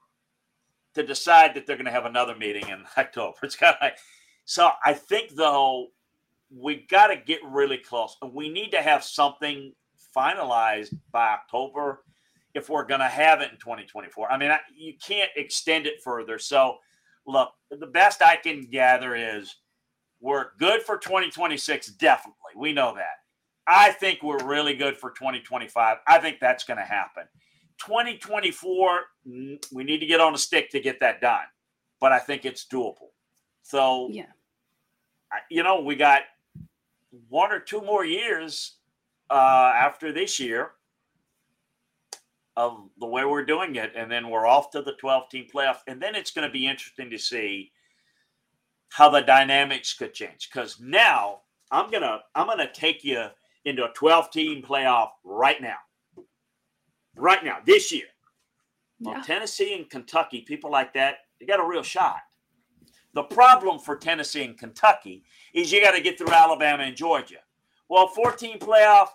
to decide that they're going to have another meeting in October. It's kind of like, so I think though we got to get really close, and we need to have something finalized by October if we're going to have it in 2024. I mean, I, you can't extend it further. So, look, the best I can gather is we're good for 2026. Definitely, we know that. I think we're really good for 2025. I think that's going to happen. 2024, mm, we need to get on a stick to get that done, but I think it's doable. So, yeah, you know, we got one or two more years uh, after this year of the way we're doing it, and then we're off to the 12 team playoff. And then it's going to be interesting to see how the dynamics could change. Because now I'm gonna I'm gonna take you into a 12 team playoff right now. Right now, this year. Well, Tennessee and Kentucky, people like that, they got a real shot. The problem for Tennessee and Kentucky is you got to get through Alabama and Georgia. Well, 14 playoff,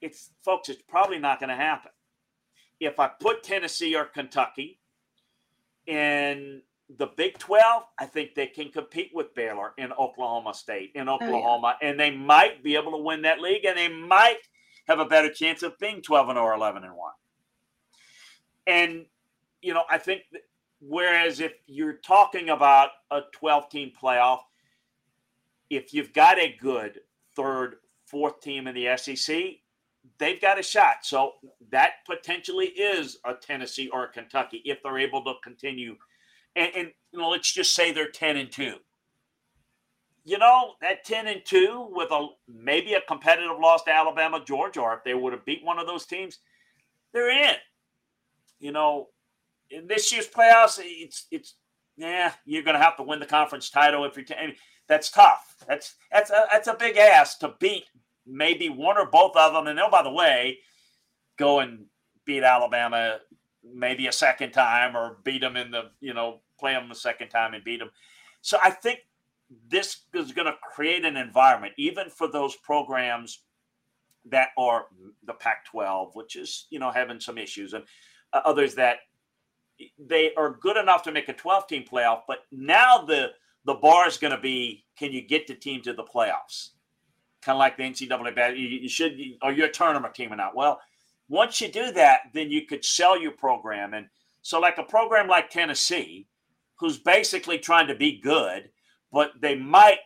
it's folks, it's probably not going to happen. If I put Tennessee or Kentucky in the Big 12, I think they can compete with Baylor in Oklahoma State, in oh, Oklahoma, and they might be able to win that league, and they might have a better chance of being 12 and oh or 11 and 1. And, you know, I think whereas if you're talking about a 12 team playoff, if you've got a good third, fourth team in the SEC, they've got a shot. So that potentially is a Tennessee or a Kentucky if they're able to continue. And, and you know, let's just say they're 10 and 2. You know, that 10 and 2 with a maybe a competitive loss to Alabama, Georgia, or if they would have beat one of those teams, they're in. You know, in this year's playoffs, it's it's yeah, you're going to have to win the conference title if you're. T- I mean, that's tough. That's that's a, that's a big ask to beat maybe one or both of them. And oh, by the way, go and beat Alabama maybe a second time or beat them in the you know play them the second time and beat them. So I think this is going to create an environment even for those programs that are the Pac-12, which is you know having some issues, and uh, others that they are good enough to make a 12 team playoff but now the the bar is going to be can you get the team to the playoffs kind of like the NCAA. You, you should, or you're a tournament team or not. Well, once you do that, then you could sell your program. And so, like a program like Tennessee, who's basically trying to be good, but they might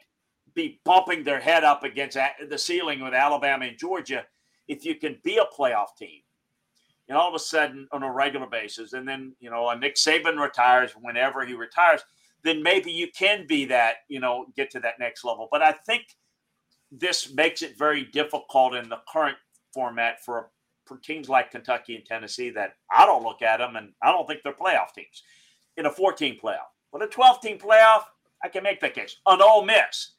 be bumping their head up against the ceiling with Alabama and Georgia. If you can be a playoff team, and all of a sudden on a regular basis, and then you know, a Nick Saban retires whenever he retires, then maybe you can be that, you know, get to that next level. But I think this makes it very difficult in the current format for for teams like Kentucky and Tennessee that I don't look at them and I don't think they're playoff teams in a 14 playoff. But a 12 team playoff, I can make that case. An Ole Miss,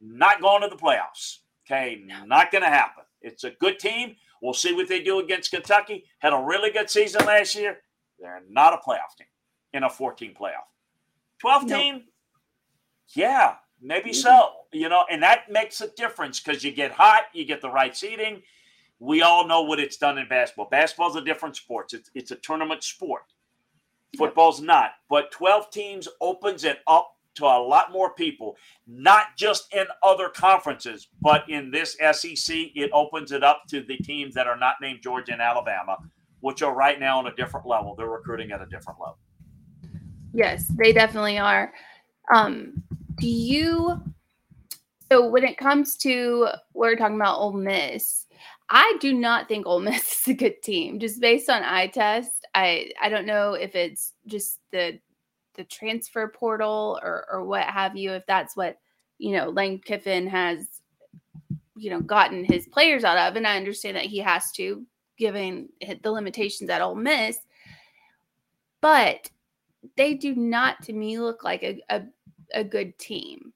not going to the playoffs. Okay, not going to happen. It's a good team. We'll see what they do against Kentucky. Had a really good season last year. They're not a playoff team in a 14 playoff. 12 team, yeah, maybe so. You know, and that makes a difference because you get hot, you get the right seating. We all know what it's done in basketball. Basketball's a different sport. It's, it's a tournament sport. Football's not. But 12 teams opens it up to a lot more people, not just in other conferences, but in this SEC, it opens it up to the teams that are not named Georgia and Alabama, which are right now on a different level. They're recruiting at a different level. Yes, they definitely are. Um, do you? So when it comes to we're talking about Ole Miss, I do not think Ole Miss is a good team. Just based on eye test, I I don't know if it's just the the transfer portal or or what have you. If that's what you know, Lane Kiffin has you know gotten his players out of, and I understand that he has to, given the limitations at Ole Miss. But they do not, to me, look like a, a, a good team.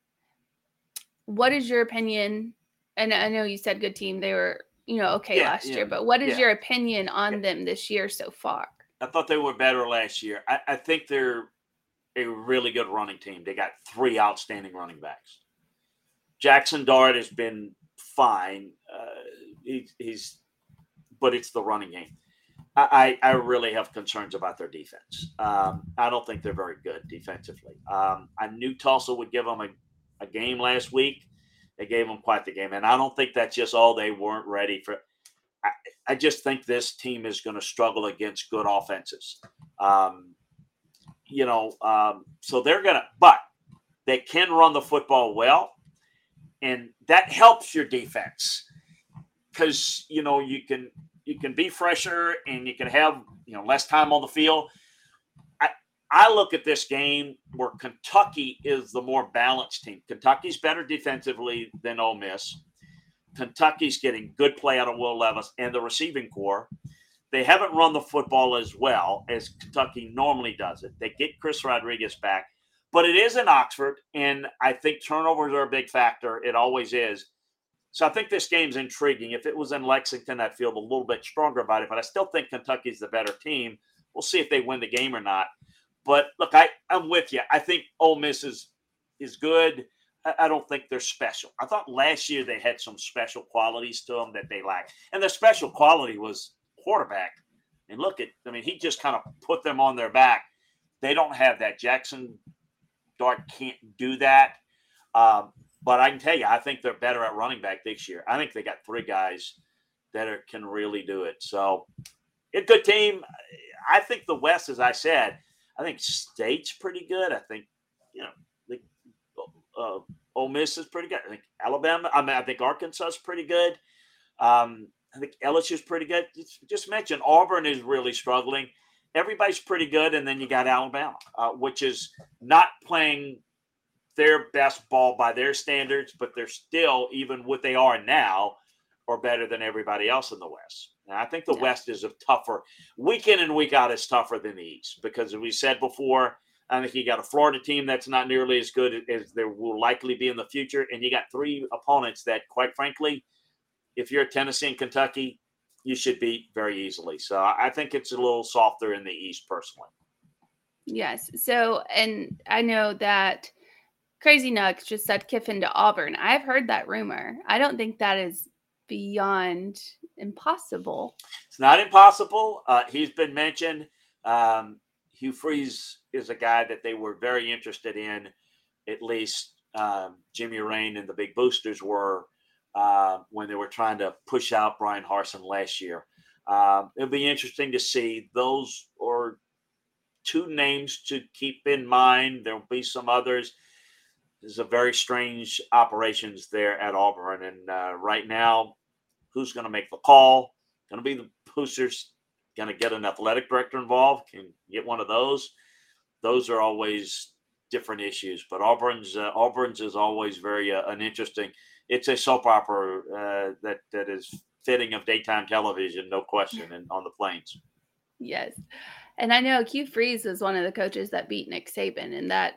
What is your opinion? And I know you said good team; they were you know okay yeah, last yeah, year. But what is yeah. your opinion on them this year so far? I thought they were better last year. I, I think they're a really good running team. They got three outstanding running backs. Jackson Dart has been fine. Uh, he, he's, but it's the running game. I, I really have concerns about their defense. Um, I don't think they're very good defensively. Um, I knew Tulsa would give them a, a game last week. They gave them quite the game. And I don't think that's just all they weren't ready for. I, I just think this team is going to struggle against good offenses. Um, you know, um, so they're going to, but they can run the football well. And that helps your defense because, you know, you can you can be fresher and you can have you know less time on the field. I I look at this game where Kentucky is the more balanced team. Kentucky's better defensively than Ole Miss. Kentucky's getting good play out of Will Levis and the receiving corps. They haven't run the football as well as Kentucky normally does it. They get Chris Rodriguez back, but it is in Oxford, and I think turnovers are a big factor. It always is. So I think this game's intriguing. If it was in Lexington, I'd feel a little bit stronger about it, but I still think Kentucky's the better team. We'll see if they win the game or not. But look, I, I'm with you. I think Ole Miss is is good. I, I don't think they're special. I thought last year they had some special qualities to them that they lacked, and their special quality was quarterback. And look at, I mean, he just kind of put them on their back. They don't have that. Jackson Dart can't do that. Um, but I can tell you, I think they're better at running back this year. I think they got three guys that are, can really do it. So, a good team. I think the West, as I said, I think State's pretty good. I think you know, the uh, Ole Miss is pretty good. I think Alabama. I mean, I think Arkansas is pretty good. Um, I think LSU is pretty good. Just mentioned Auburn is really struggling. Everybody's pretty good, and then you got Alabama, uh, which is not playing their best ball by their standards, but they're still, even what they are now, or better than everybody else in the West. And I think the yeah. West is a tougher week in and week out is tougher than the East because as we said before, I think you got a Florida team that's not nearly as good as there will likely be in the future, and you got three opponents that, quite frankly, if you're Tennessee and Kentucky, you should beat very easily. So I think it's a little softer in the East, personally. Yes. So, and I know that Crazy Nugs just said Kiffin to Auburn. I've heard that rumor. I don't think that is beyond impossible. It's not impossible. Uh, he's been mentioned. Um, Hugh Freeze is a guy that they were very interested in. At least um, Jimmy Rane and the big boosters were uh, when they were trying to push out Bryan Harsin last year. Um, it'll be interesting to see. Those are two names to keep in mind. There'll be some others. There's a very strange operations there at Auburn, and uh, right now, who's going to make the call? Going to be the boosters. Going to get an athletic director involved? Can get one of those. Those are always different issues, but Auburn's uh, Auburn's is always very uh, an interesting. It's a soap opera uh, that that is fitting of daytime television, no question, and on the plains. Yes. And I know Hugh Freeze was one of the coaches that beat Nick Saban, and that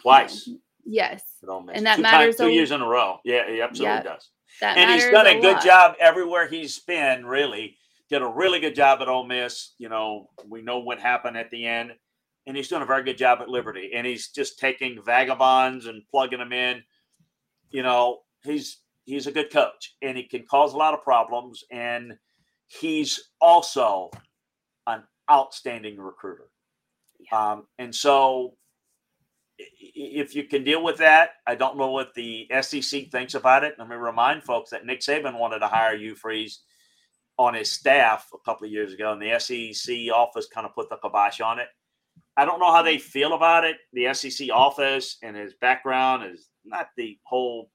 twice. Yes, and that two matters. Times, two a- years in a row. Yeah, he absolutely Yeah. does. That and he's done a, a good lot. job everywhere he's been. Really, did a really good job at Ole Miss. You know, we know what happened at the end, and he's doing a very good job at Liberty. And he's just taking vagabonds and plugging them in. You know, he's he's a good coach, and he can cause a lot of problems. And he's also an outstanding recruiter. Um, and so, if you can deal with that, I don't know what the SEC thinks about it. Let me remind folks that Nick Saban wanted to hire Hugh, Freeze, on his staff a couple of years ago, and the SEC office kind of put the kibosh on it. I don't know how they feel about it. The SEC office and his background is not the whole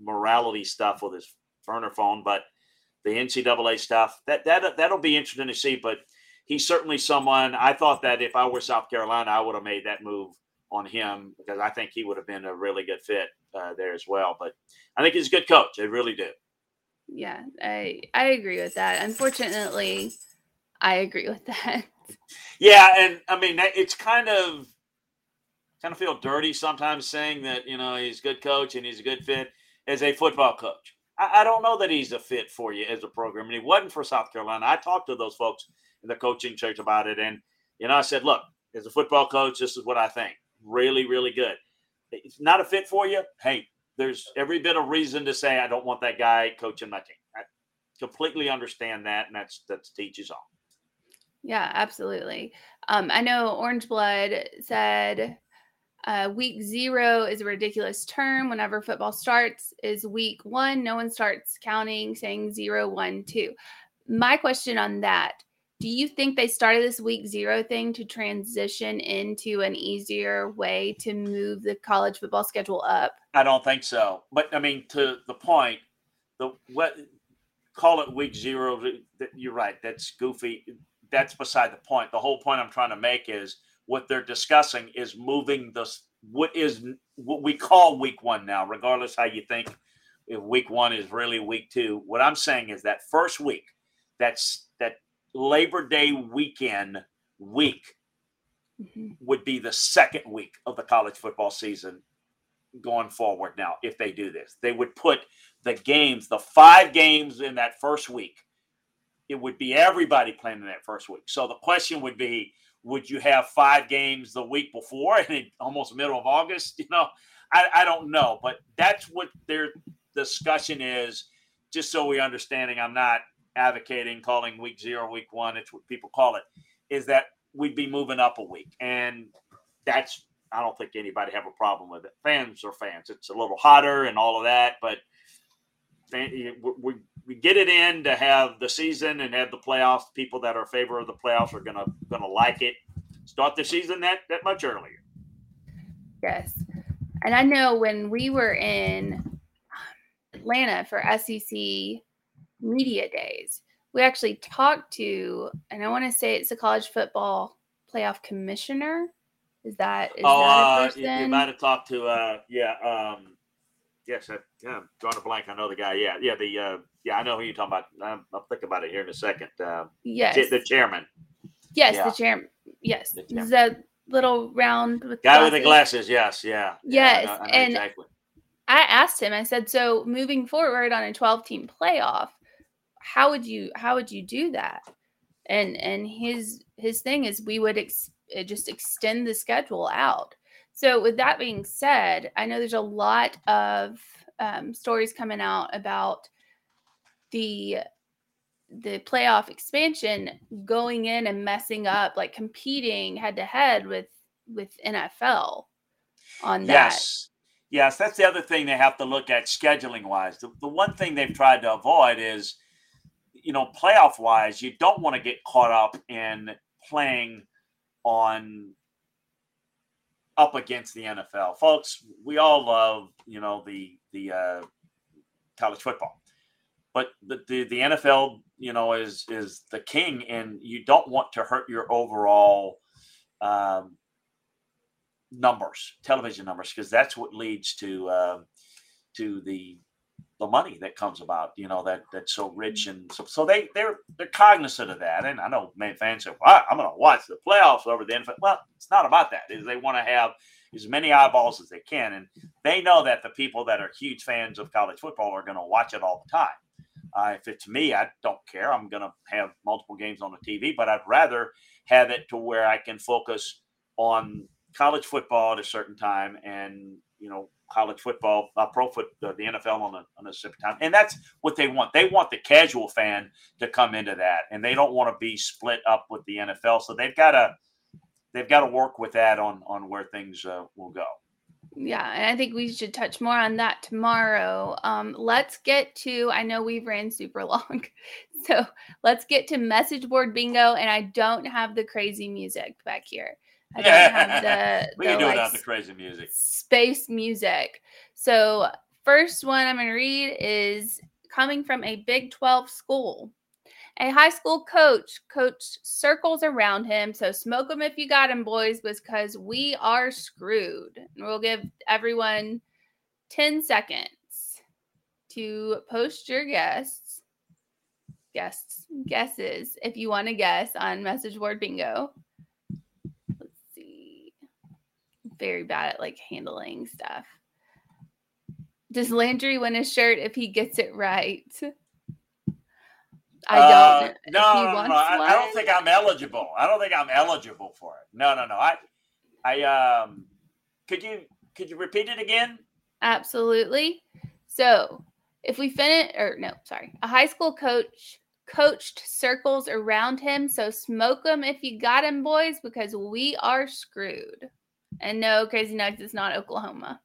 morality stuff with his burner phone, but the NCAA stuff. That that that'll be interesting to see. But he's certainly someone. I thought that if I were South Carolina, I would have made that move on him because I think he would have been a really good fit uh, there as well. But I think he's a good coach. I really do. Yeah, I I agree with that. Unfortunately, I agree with that. Yeah, and I mean it's kind of kind of feel dirty sometimes saying that you know he's a good coach and he's a good fit as a football coach. I, I don't know that he's a fit for you as a program, and he wasn't for South Carolina. I talked to those folks in the coaching church about it, and you know I said, look, as a football coach, this is what I think. Really, really good. It's not a fit for you. Hey, there's every bit of reason to say I don't want that guy coaching my team. I completely understand that, and that's that's teaches all. Yeah, absolutely. Um, I know Orange Blood said uh, week zero is a ridiculous term. Whenever football starts, is week one. No one starts counting, saying zero, one, two. My question on that do you think they started this week zero thing to transition into an easier way to move the college football schedule up? I don't think so. But I mean, to the point, the what call it week zero. You're right. That's goofy. That's beside the point. The whole point I'm trying to make is what they're discussing is moving the s- what is what we call week one now, regardless how you think if week one is really week two. What I'm saying is that first week, that's that Labor Day weekend week mm-hmm. would be the second week of the college football season going forward now if they do this they would put the games the five games in that first week it would be everybody playing in that first week so the question would be would you have five games the week before and it, almost middle of august you know I, I don't know but that's what their discussion is just so we understanding i'm not advocating calling week zero week one it's what people call it is that we'd be moving up a week and that's I don't think anybody have a problem with it. Fans are fans. It's a little hotter and all of that, but we, we, get it in to have the season and have the playoffs. People that are in favor of the playoffs are gonna gonna like it. Start the season that that much earlier. Yes. And I know when we were in Atlanta for SEC media days, we actually talked to, and I want to say it's a college football playoff commissioner. Is that is oh, that uh, a you, person? you might have talked to uh, yeah, um, yes, I, yeah, I'm drawing a blank. I know the guy. Yeah, yeah, the uh, yeah, I know who you're talking about. I'm, I'll think about it here in a second. Uh, Yes. the chairman, yes, yeah. the chairman. Yes, The chairman. the little round with guy with the glasses. Yes, yeah, yeah, I Yes, know- I know and exactly. I asked him. I said, "So moving forward on a 12 team playoff, how would you how would you do that?" And and his his thing is we would ex- uh, just extend the schedule out. So with that being said, I know there's a lot of um, stories coming out about the the playoff expansion going in and messing up, like competing head to head with with NFL on that. Yes. Yes, that's the other thing they have to look at scheduling wise. The, the one thing they've tried to avoid is, you know, playoff wise, you don't want to get caught up in playing on up against the NFL. Folks, we all love, you know, the the uh, college football. But the, the, the NFL, you know, is is the king, and you don't want to hurt your overall um, numbers, television numbers, because that's what leads to um, to the the money that comes about. You know that that's so rich, and so, so they they're they're cognizant of that. And I know many fans say, "Well, I'm going to watch the playoffs over the NFL." Well, it's not about that. Is they want to have as many eyeballs as they can, and they know that the people that are huge fans of college football are going to watch it all the time. Uh, if it's me, I don't care. I'm going to have multiple games on the TV, but I'd rather have it to where I can focus on college football at a certain time and you know college football, uh, pro foot, uh, the NFL on a, on a certain time, and that's what they want. They want the casual fan to come into that, and they don't want to be split up with the NFL. So they've got to they've got to work with that on on where things uh, will go. Yeah, and I think we should touch more on that tomorrow. Um, let's get to. I know we've ran super long, so let's get to message board bingo. And I don't have the crazy music back here. I don't have the, we the, can do like, without the crazy music. space music. So, first one I'm going to read is coming from a Big 12 school. A high school coach coached circles around him. So, smoke them if you got them, boys, because we are screwed. And we'll give everyone 10 seconds to post your guests, guests, guesses if you want to guess on message board bingo. Let's see. Very bad at like handling stuff. Does Landry win a shirt if he gets it right? I don't. Uh, know. No, no, no, no. I, I don't think I'm eligible. I don't think I'm eligible for it. No, no, no. I, I um, could you could you repeat it again? Absolutely. So if we finish, or no, sorry, a high school coach coached circles around him. So smoke them if you got him, boys, because we are screwed. And no, Crazy Nugs is not Oklahoma.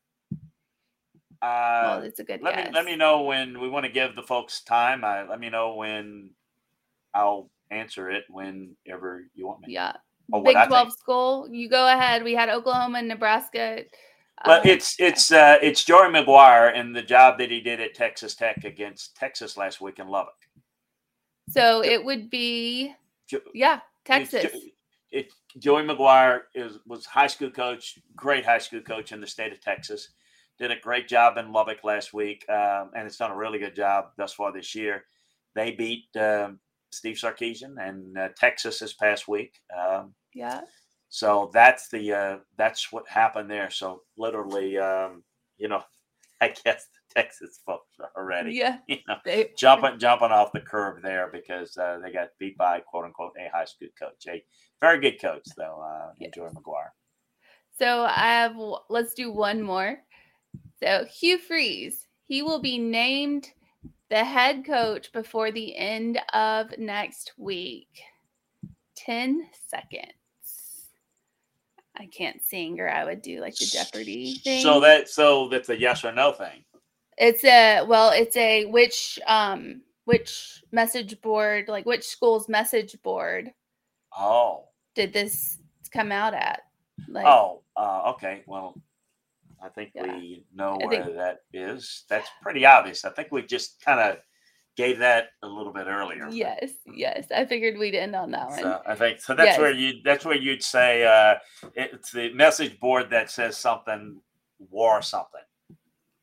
Uh, Well, it's a good let guess. me let me know when we want to give the folks time. I, let me know when I'll answer it whenever you want me. Yeah. Oh, Big. 12 school. You go ahead. We had Oklahoma and Nebraska. Well, Uh, it's it's uh, it's Joey McGuire and the job that he did at Texas Tech against Texas last week in Lubbock. so it would be, yeah, Texas. It, Joey McGuire is was high school coach, great high school coach in the state of Texas. Did a great job in Lubbock last week, um, and it's done a really good job thus far this year. They beat um, Steve Sarkisian and uh, Texas this past week. Um, Yeah. so that's the uh, that's what happened there. So literally, um, you know, I guess the Texas folks are already, Yeah. you know, They- jumping jumping off the curve there because uh, they got beat by quote unquote a high school coach, a very good coach though, uh, Joey McGuire. So I have, let's do one more. So Hugh Freeze, he will be named the head coach before the end of next week. 10 seconds. I can't sing, or I would do like the Jeopardy thing. So that so that's a yes or no thing. It's a well, it's a which um which message board, like which school's message board Oh, did this come out at? Like oh, uh, okay. Well, I think Yeah. we know where think- that is. That's pretty obvious. I think we just kind of gave that a little bit earlier. yes, yes. I figured we'd end on that one. So I think so. That's Yes. where you. That's where you'd say uh, it's the message board that says something war something.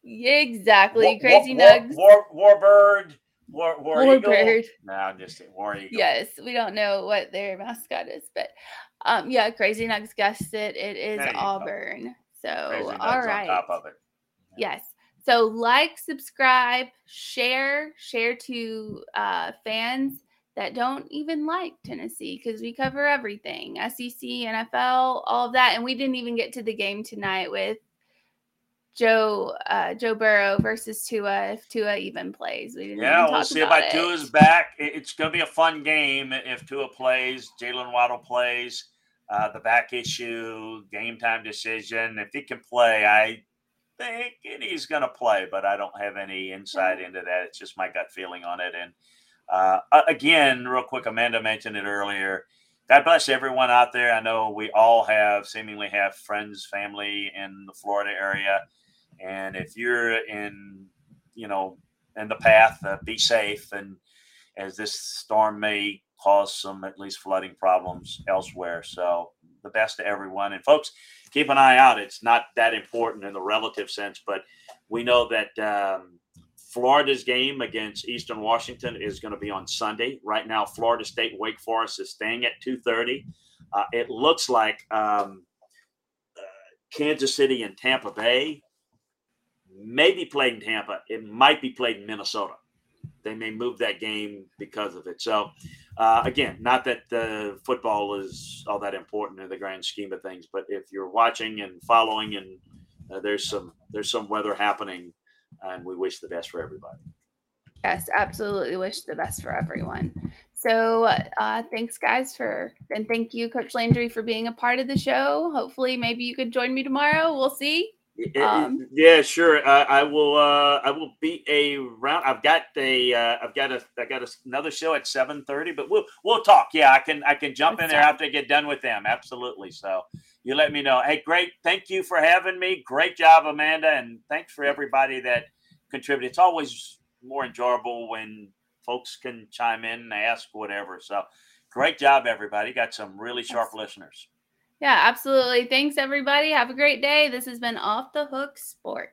Exactly. War- Crazy war, Nugs. War, war, warbird. War, war, eagle. Warbird. No, I'm just saying war eagle. Yes, we don't know what their mascot is, but um, yeah, Crazy Nugs guessed it. It is you go. Auburn. So all right. top of it. Yes. So like, subscribe, share, share to uh, fans that don't even like Tennessee because we cover everything SEC, NFL, all of that. And we didn't even get to the game tonight with Joe uh, Joe Burrow versus Tua if Tua even plays. We didn't Yeah, we'll see about about. Tua's back. It's going to be a fun game if Tua plays, Jaylen Waddle plays, uh, the back issue, game time decision. If he can play, I thinking he's going to play, but I don't have any insight into that. It's just my gut feeling on it. And uh, again, real quick, Amanda mentioned it earlier. God bless everyone out there. I know we all have seemingly have friends, family in the Florida area, and if you're in, you know, in the path, uh, be safe. And as this storm may cause some at least flooding problems elsewhere, so the best to everyone. And folks, keep an eye out. It's not that important in the relative sense, but we know that um, Florida's game against Eastern Washington is going to be on Sunday. Right now, Florida State Wake Forest is staying at 2:30. Uh, it looks like um, uh, Kansas City and Tampa Bay may be played in Tampa. It might be played in Minnesota. They may move that game because of it. So uh, again, not that the football is all that important in the grand scheme of things, but if you're watching and following, and uh, there's some there's some weather happening, and we wish the best for everybody. Yes, absolutely. Wish the best for everyone. So, uh, thanks, guys, for and thank you, Coach Landry, for being a part of the show. Hopefully, maybe you could join me tomorrow. We'll see. Um, yeah, sure. Uh, I will. Uh, I will be a round. I've got a. Uh, I've got a. I got a, another show at seven thirty. But we'll we'll talk. Yeah, I can. I can jump in there after I get done with them. Absolutely. So you let me know. Hey, great. Thank you for having me. Great job, Amanda, and thanks for everybody that contributed. It's always more enjoyable when folks can chime in and ask whatever. So great job, everybody. Got some really sharp listeners. Yeah, absolutely. Thanks, everybody. Have a great day. This has been Off the Hook Sports.